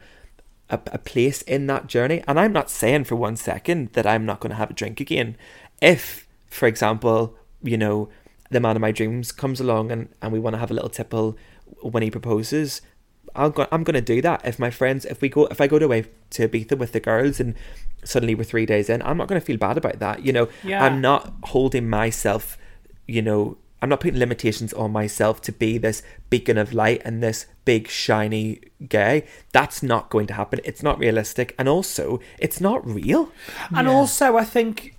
a, a place in that journey. And I'm not saying for one second that I'm not going to have a drink again. If, for example, you know, the man of my dreams comes along and, and we want to have a little tipple when he proposes, I'll go, I'm going to do that. If my friends, if we go, if I go away to Ibiza with the girls and suddenly we're three days in, I'm not going to feel bad about that. You know, Yeah. I'm not holding myself, you know, I'm not putting limitations on myself to be this beacon of light and this big shiny guy. That's not going to happen. It's not realistic, and also it's not real. And Yeah. also, I think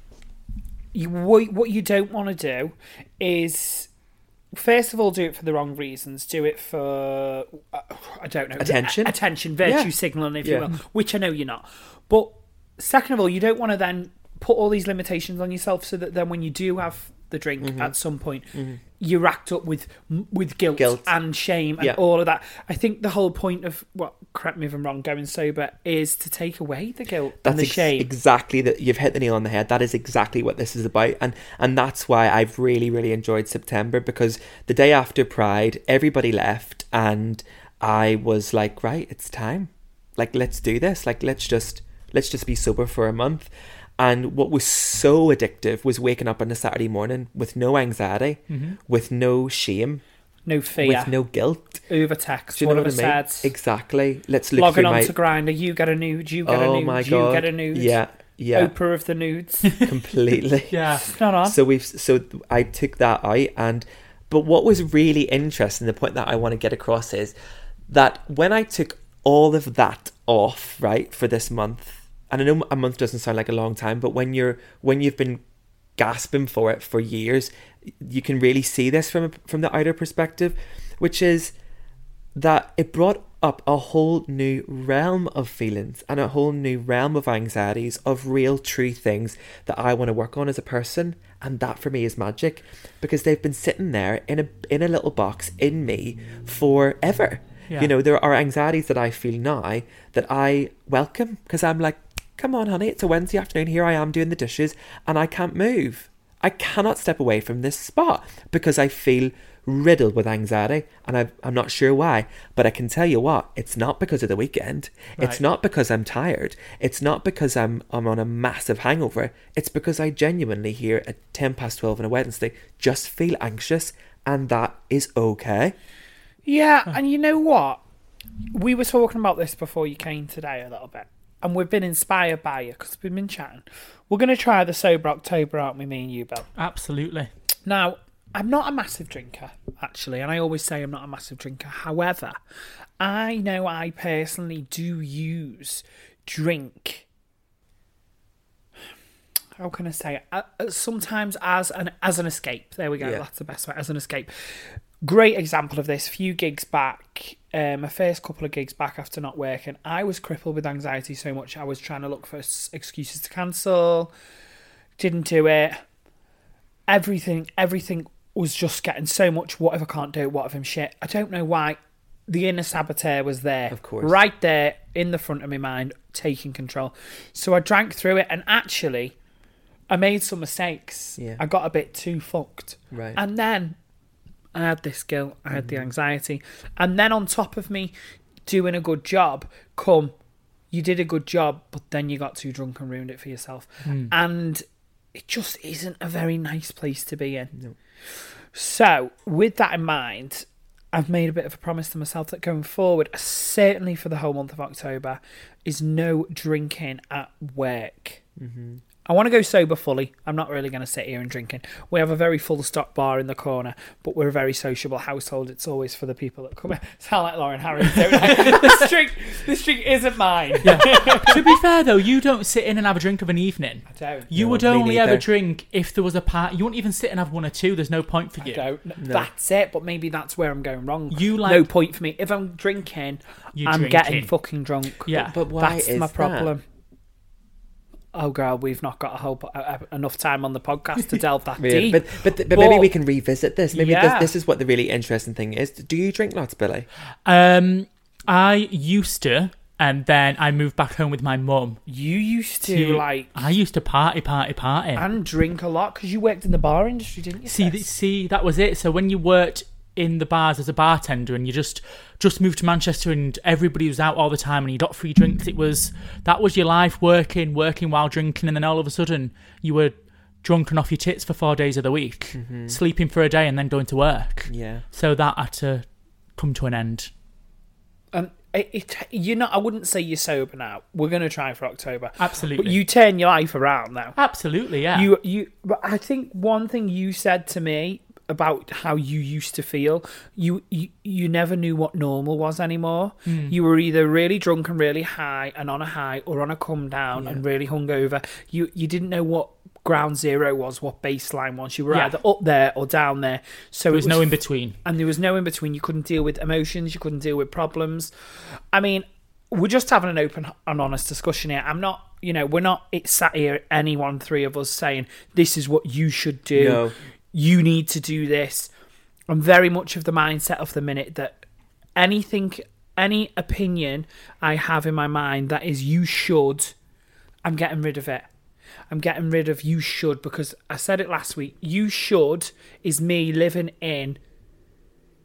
you, what, what you don't want to do is, first of all, do it for the wrong reasons. Do it for, uh, I don't know, Attention? attention, virtue Yeah. signaling, if Yeah. you will, which I know you're not. But second of all, you don't want to then put all these limitations on yourself so that then when you do have the drink Mm-hmm. at some point, you're racked up with with guilt, Guilt. and shame and Yeah. all of that. I think the whole point of what correct me if I'm wrong, going sober is to take away the guilt That's and the ex- shame. exactly that. You've hit the nail on the head. That is exactly what this is about, and and that's why I've really really enjoyed September because the day after Pride, everybody left, and I was like, right, it's time. Like, let's do this. Like, let's just let's just be sober for a month. And what was so addictive was waking up on a Saturday morning with no anxiety, mm-hmm. with no shame, no fear. with no guilt. over text. Do you know what I mean? Exactly. Let's look logging on my. to Grindr, you get a nude, you get a oh nude, my you get a nude. Yeah, yeah. Oprah of the nudes. completely. Yeah. Not on. So we've so I took that out and but what was really interesting, the point that I want to get across is that when I took all of that off, right, for this month, and I know a month doesn't sound like a long time, but when you're when you've been gasping for it for years, you can really see this from from the outer perspective, which is that it brought up a whole new realm of feelings and a whole new realm of anxieties of real true things that I want to work on as a person and that for me is magic because they've been sitting there in a in a little box in me forever. Yeah. You know, there are anxieties that I feel now that I welcome because I'm like, come on, honey, it's a Wednesday afternoon. Here I am doing the dishes and I can't move. I cannot step away from this spot because I feel riddled with anxiety and I, I'm not sure why. But I can tell you what, it's not because of the weekend. It's not because I'm tired. It's not because I'm, I'm on a massive hangover. It's because I genuinely here at 10 past 12 on a Wednesday just feel anxious and that is okay. yeah, and you know what? We were talking about this before you came today a little bit, and we've been inspired by you because we've been chatting. We're going to try the sober October, aren't we? Me and you, Bill. Absolutely. Now, I'm not a massive drinker, actually, and I always say I'm not a massive drinker. However, I know I personally do use drink. How can I say it? Uh, uh, sometimes as an as an escape. There we go. Yeah. That's the best way. As an escape. Great example of this. A few gigs back, um, my first couple of gigs back after not working, I was crippled with anxiety so much I was trying to look for excuses to cancel. Didn't do it everything everything was just getting so much. What if I can't do it? What if I'm shit? I don't know why. The inner saboteur was there, Of course. right there in the front of my mind, taking control. So I drank through it, and actually, I made some mistakes. Yeah. I got a bit too fucked, Right. and then I had this guilt, I had the Mm-hmm. anxiety, and then on top of me doing a good job, come, you did a good job, but then you got too drunk and ruined it for yourself, and it just isn't a very nice place to be in. So, with that in mind, I've made a bit of a promise to myself that going forward, certainly for the whole month of October, is no drinking at work. I want to go sober fully. I'm not really going to sit here and drinking. We have a very full stock bar in the corner, but we're a very sociable household. It's always for the people that come in. Sound like Lauren Harries, don't I? this drink, this drink isn't mine. to be fair though, you don't sit in and have a drink of an evening. I don't. You No, would only ever neither. drink if there was a part. You wouldn't even sit and have one or two. There's no point for you. I you. don't. That's it. But maybe that's where I'm going wrong. You like no point for me. If I'm drinking, You I'm drinking. getting fucking drunk. Yeah. But why that's is my that? Problem. Oh, girl, we've not got a whole po- uh, enough time on the podcast to delve that Yeah, deep. but but but maybe we can revisit this. Maybe Yeah. this, this is what the really interesting thing is. Do you drink lots, Billy? Um, I used to, and then I moved back home with my mum. you used to To- like I used to party, party, party. and drink a lot because you worked in the bar industry, didn't you? see, th- see, that was it. So when you worked in the bars as a bartender and you just just moved to Manchester and everybody was out all the time and you got free drinks, it was that was your life working, working while drinking, and then all of a sudden you were drunken off your tits for four days of the week, mm-hmm. sleeping for a day and then going to work. Yeah. So that had to come to an end. And it, it, you know. I wouldn't say you're sober now. We're gonna try for October. Absolutely. But you turn your life around now. Absolutely, yeah. You you. But I think one thing you said to me about how you used to feel, you you, you never knew what normal was anymore. Hmm. You were either really drunk and really high and on a high, or on a come down and really hungover. You you didn't know what ground zero was, what baseline was. You were Yeah. either up there or down there. So there it was no in between. and there was no in between. You couldn't deal with emotions, you couldn't deal with problems. I mean, we're just having an open and honest discussion here. I'm not, you know, we're not it's sat here, any one three of us saying this is what you should do. No. You need to do this. I'm very much of the mindset of the minute that anything, any opinion I have in my mind that is you should, I'm getting rid of it. I'm getting rid of you should because I said it last week. You should is me living in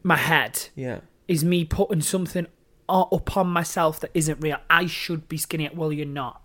my head Yeah. is me putting something upon myself that isn't real. I should be skinnier. Well, you're not.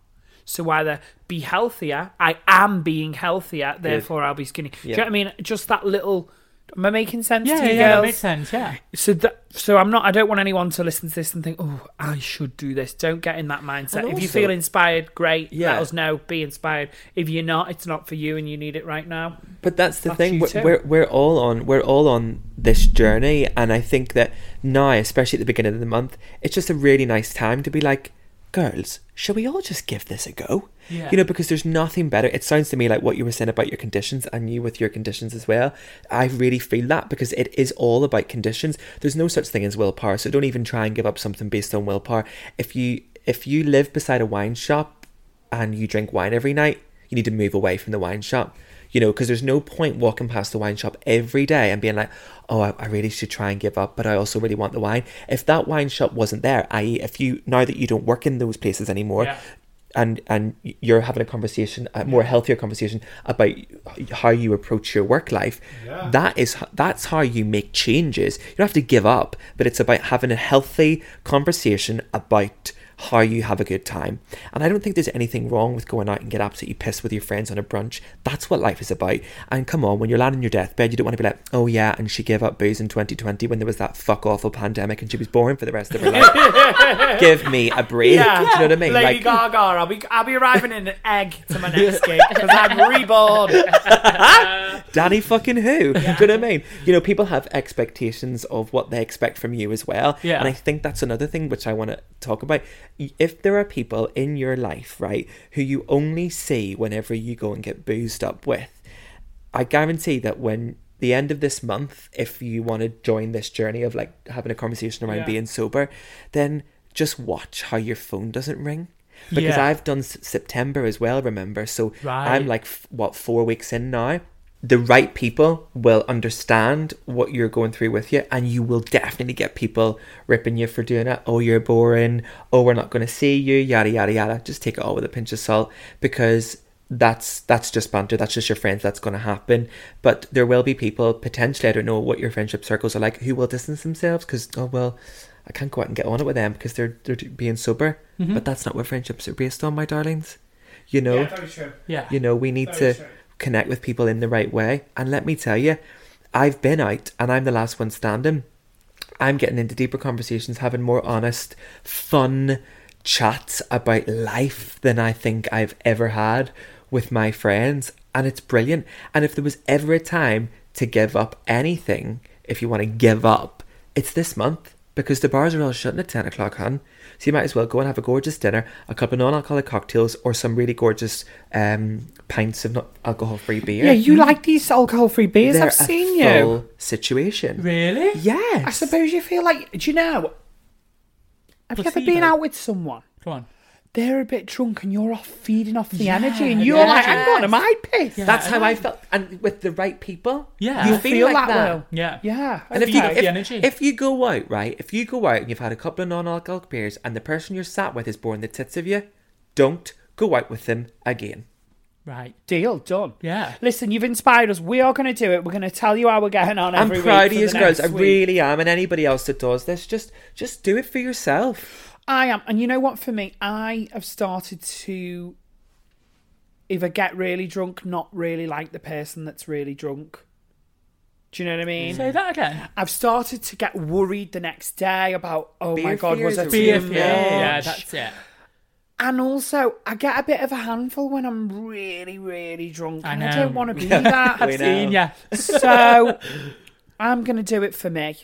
So either be healthier. I am being healthier. Therefore, I'll be skinny. Do you know what I mean? Just that little. Am I making sense Yeah, to you yeah, girls? makes sense. Yeah. So that, so I'm not. I don't want anyone to listen to this and think, "Oh, I should do this." Don't get in that mindset. And if you feel inspired, great. Yeah. Let us know. Be inspired. If you're not, it's not for you, and you need it right now. But that's the That's thing. We're, we're we're all on we're all on this journey, and I think that now, especially at the beginning of the month, it's just a really nice time to be like, girls, shall we all just give this a go? Yeah. You know, because there's nothing better. It sounds to me like what you were saying about your conditions, and you with your conditions as well. I really feel that because it is all about conditions. There's no such thing as willpower, so don't even try and give up something based on willpower. If you if you live beside a wine shop and you drink wine every night, you need to move away from the wine shop. You know, because there's no point walking past the wine shop every day and being like, oh, I, I really should try and give up, but I also really want the wine. If that wine shop wasn't there, i.e., if you, now that you don't work in those places anymore, Yeah. and and you're having a conversation, a more healthier conversation about how you approach your work life. That is that's how you make changes. You don't have to give up, but it's about having a healthy conversation about how you have a good time. And I don't think there's anything wrong with going out and get absolutely pissed with your friends on a brunch. That's what life is about. And come on, when you're lying on your deathbed, you don't want to be like, oh yeah, and she gave up booze in 2020 when there was that fuck awful pandemic and she was boring for the rest of her life. Give me a break. Do you know what I mean? Lady Like- Gaga, I'll be I'll be arriving in an egg to my next gig because I'm reborn. Danny fucking who? Do you know what I mean? You know, people have expectations of what they expect from you as well. Yeah. And I think that's another thing which I want to talk about. If there are people in your life, right, who you only see whenever you go and get boozed up with, I guarantee that when the end of this month, if you want to join this journey of like having a conversation around Yeah. being sober, then just watch how your phone doesn't ring. Because Yeah. I've done S- September as well, remember? So Right. I'm like, what, four weeks in now? The right people will understand what you're going through with you, and you will definitely get people ripping you for doing it. Oh, you're boring. Oh, we're not going to see you. Yada yada yada. Just take it all with a pinch of salt because that's that's just banter. That's just your friends. That's going to happen. But there will be people potentially. I don't know what your friendship circles are like who will distance themselves because oh well, I can't go out and get on it with them because they're they're being sober. Mm-hmm. But that's not what friendships are based on, my darlings. You know. true. Yeah. You know, we need Very to true. Connect with people in the right way. And let me tell you, I've been out and I'm the last one standing. I'm getting into deeper conversations, having more honest, fun chats about life than I think I've ever had with my friends. And it's brilliant. And if there was ever a time to give up anything, if you want to give up, it's this month because the bars are all shutting at 10 o'clock, hun. So you might as well go and have a gorgeous dinner, a couple of non-alcoholic cocktails, or some really gorgeous um, pints of not alcohol-free beer. Yeah, you like these alcohol-free beers? They're I've seen a you. situation. Really? Yes. I suppose you feel like. Do you know? Have you ever been out with someone? Come on. They're a bit drunk and you're off feeding off the Yeah, energy, and you're like, energy. "Hang on, am I pissed?" Yeah. That's how know. I felt, and with the right people, Yeah. you feel, feel like that that. way. Yeah. Yeah. And if you okay. The if, energy. if you go out right, if you go out and you've had a couple of non-alcoholic beers, and the person you're sat with is boring the tits of you, don't go out with them again. Right. Deal done. Yeah. Listen, you've inspired us. We are going to do it. We're going to tell you how we're getting on I'm every week proud of for you girls. next I really am, and anybody else that does this, just just do it for yourself. I am. And you know what? For me, I have started to either get really drunk, not really like the person that's really drunk. Do you know what I mean? Say that again. I've started to get worried the next day about, oh my god, was is it a too much? Yeah, yeah, that's it. And also, I get a bit of a handful when I'm really, really drunk. I and I don't want to be that. I've Seen ya. so I'm going to do it for me.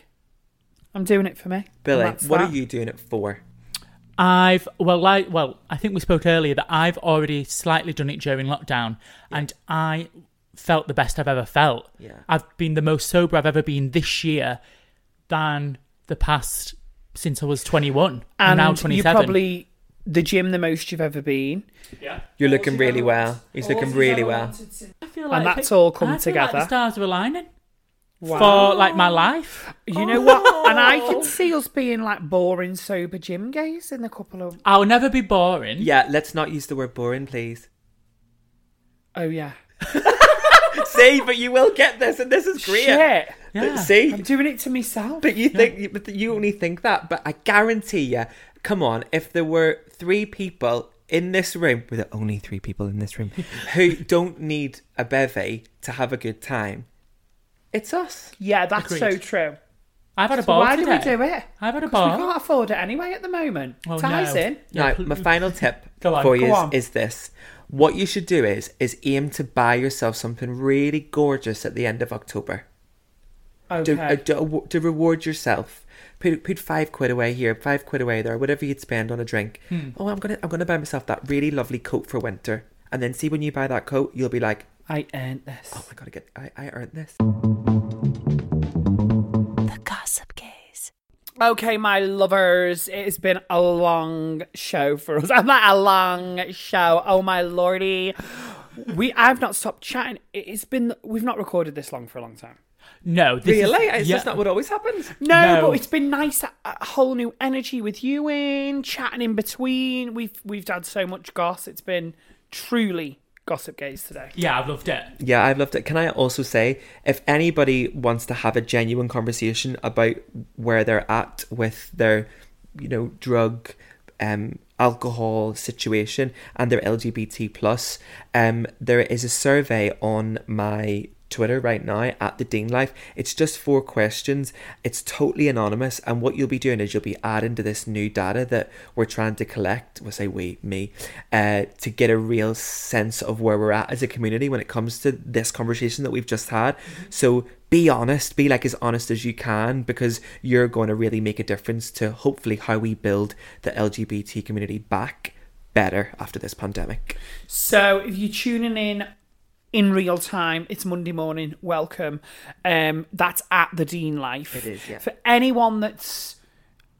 I'm doing it for me. Billy, what that. are you doing it for? I've well, like well, I think we spoke earlier that I've already slightly done it during lockdown, and I felt the best I've ever felt. Yeah. I've been the most sober I've ever been this year than the past since I was 21. I'm And now you're 27. probably the gym the most you've ever been. Yeah, you're looking really well. He's looking really well. I feel like And that's the- all come I feel Like the together. stars are aligning Wow. for like my life. You know what? And I oh. can see us being like boring sober gym gays in a couple of. I'll never be boring. Yeah, let's not use the word boring, please. Oh yeah. See, but you will get this, and this is great. Shit. Yeah. See, I'm doing it to myself. But you think, but you only think that. But I guarantee you, come on, if there were three people in this room, with the only three people in this room, who don't need a bevy to have a good time, it's us. Yeah, that's so true. I've had a So ball why do we do it? I've had a 'Cause ball. we can't afford it anyway at the moment. Oh, Ties no. in. Yeah, now, pl- my final tip on, for you is, is this: what you should do is is aim to buy yourself something really gorgeous at the end of October. Okay. to, uh, to, to reward yourself. Put, put five quid away here, five quid away there, whatever you'd spend on a drink. Hmm. Oh, I'm gonna I'm gonna buy myself that really lovely coat for winter, and then see when you buy that coat, you'll be like, I earned this. oh, I gotta get, I, I earned this. The Gossip Gays. Okay, my lovers, it has been a long show for us. I'm like a long show. Oh my lordy, we I've not stopped chatting. It's been we've not recorded this long for a long time. No, this Really? Is, It's yeah, just not what always happens. No, No. but it's been nice. A, a whole new energy with you in chatting in between. We've we've had so much goss. It's been truly gossip gays today. yeah, I've loved it. Yeah, I've loved it. Can I also say, if anybody wants to have a genuine conversation about where they're at with their, you know, drug, um, alcohol situation and their LGBT plus, um, there is a survey on my Twitter right now at the Dean Life. It's just four questions. It's totally anonymous, and what you'll be doing is you'll be adding to this new data that we're trying to collect. We'll say we, me, uh, to get a real sense of where we're at as a community when it comes to this conversation that we've just had. So be honest, be like as honest as you can, because you're going to really make a difference to hopefully how we build the LGBT community back better after this pandemic. So if you're tuning in in real time, it's Monday morning. Welcome. Um, that's at the Dean Life. It is, yeah. For anyone that's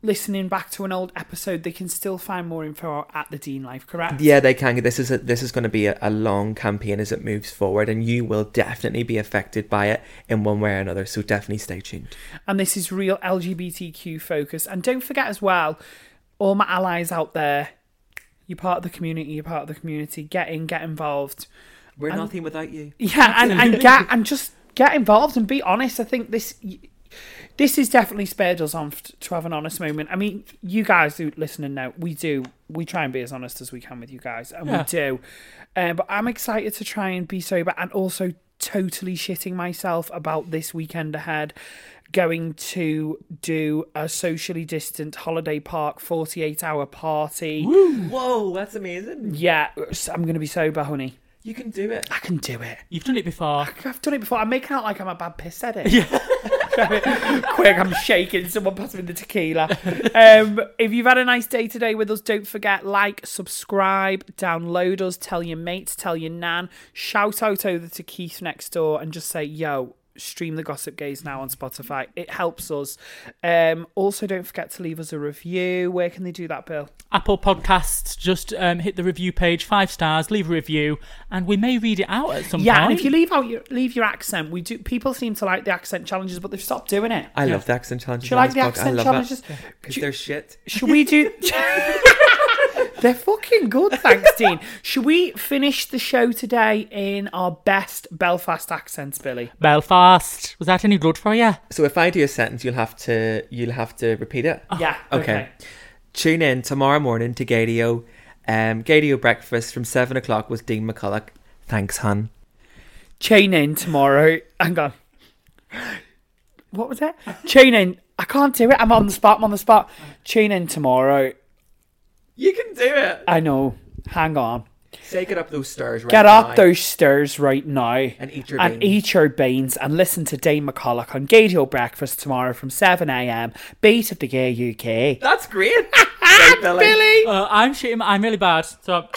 listening back to an old episode, they can still find more info at the Dean Life, correct? Yeah, they can. This is a, this is going to be a, a long campaign as it moves forward, and you will definitely be affected by it in one way or another. So definitely stay tuned. and this is real LGBTQ focus. And don't forget as well, all my allies out there, you're part of the community. You're part of the community. Get in, get involved. We're And- nothing without you. Yeah, and, and get and just get involved and be honest. I think this this is definitely spared us on to have an honest moment. I mean, you guys who listening now, we do we try and be as honest as we can with you guys, and Yeah. we do. Um, but I'm excited to try and be sober and also totally shitting myself about this weekend ahead. Going to do a socially distant holiday park 48 hour party. Whoa, that's amazing. Yeah, I'm going to be sober, honey. You can do it. I can do it. You've done it before. I've done it before. I'm making out like I'm a bad piss at it. Quick, I'm shaking. Someone pass me the tequila. Um, if you've had a nice day today with us, don't forget like, subscribe, download us, tell your mates, tell your nan, shout out over to Keith next door, and just say, "Yo." Stream the Gossip Gays now on Spotify. It helps us. Um, also, don't forget to leave us a review. Where can they do that, Bill? Apple Podcasts, just um, hit the review page, five stars, leave a review, and we may read it out at some point. Yeah, and if you leave out your leave your accent, we do. People seem to like the accent challenges, but they've stopped doing it. I love the accent challenges. Do you like the this. I accent love challenges? Because Do- they're shit. Should we do? They're fucking good, thanks, Dean. Should we finish the show today in our best Belfast accents, Billy? Belfast, was that any good for you? So if I do a sentence, you'll have to you'll have to repeat it. Yeah. Okay. Tune in tomorrow morning to Gaydio. Um, Gaydio breakfast from seven o'clock with Dean McCullough. Thanks, hun. Chain in tomorrow. Hang on. What was it? Chain in. I can't do it. I'm on the spot. I'm on the spot. Chain in tomorrow. You can do it. I know. Hang on. Say get up those stairs. Right Get up now. those stairs right now And eat your and beans. eat your beans and listen to Dane McCullough on Gaydio Breakfast tomorrow from 7 a.m. Beat of the Gay UK. That's great. Great, Billy. Billy! Uh, I'm shitting. I'm really bad, so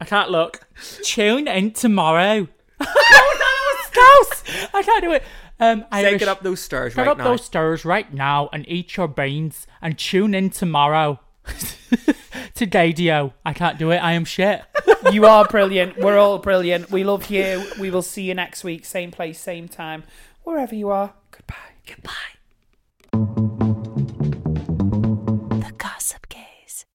I can't look. Tune in tomorrow. oh, that was close. I can't do it. Um, Say Irish, get up those stairs Get right up those stairs right now and eat your beans and tune in tomorrow to Gaydio. I can't do it. I am shit. You are brilliant. We're all brilliant. We love you. We will see you next week. Same place, same time. Wherever you are. Goodbye. Goodbye. The Gossip Gays.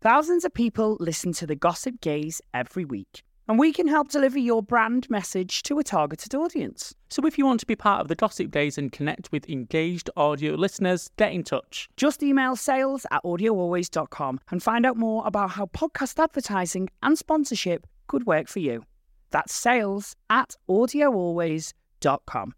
Thousands of people listen to the Gossip Gays every week, and we can help deliver your brand message to a targeted audience. So if you want to be part of the Gossip Gays and connect with engaged audio listeners, get in touch. Just email sales at audioalways.com and find out more about how podcast advertising and sponsorship could work for you. That's sales at audioalways.com.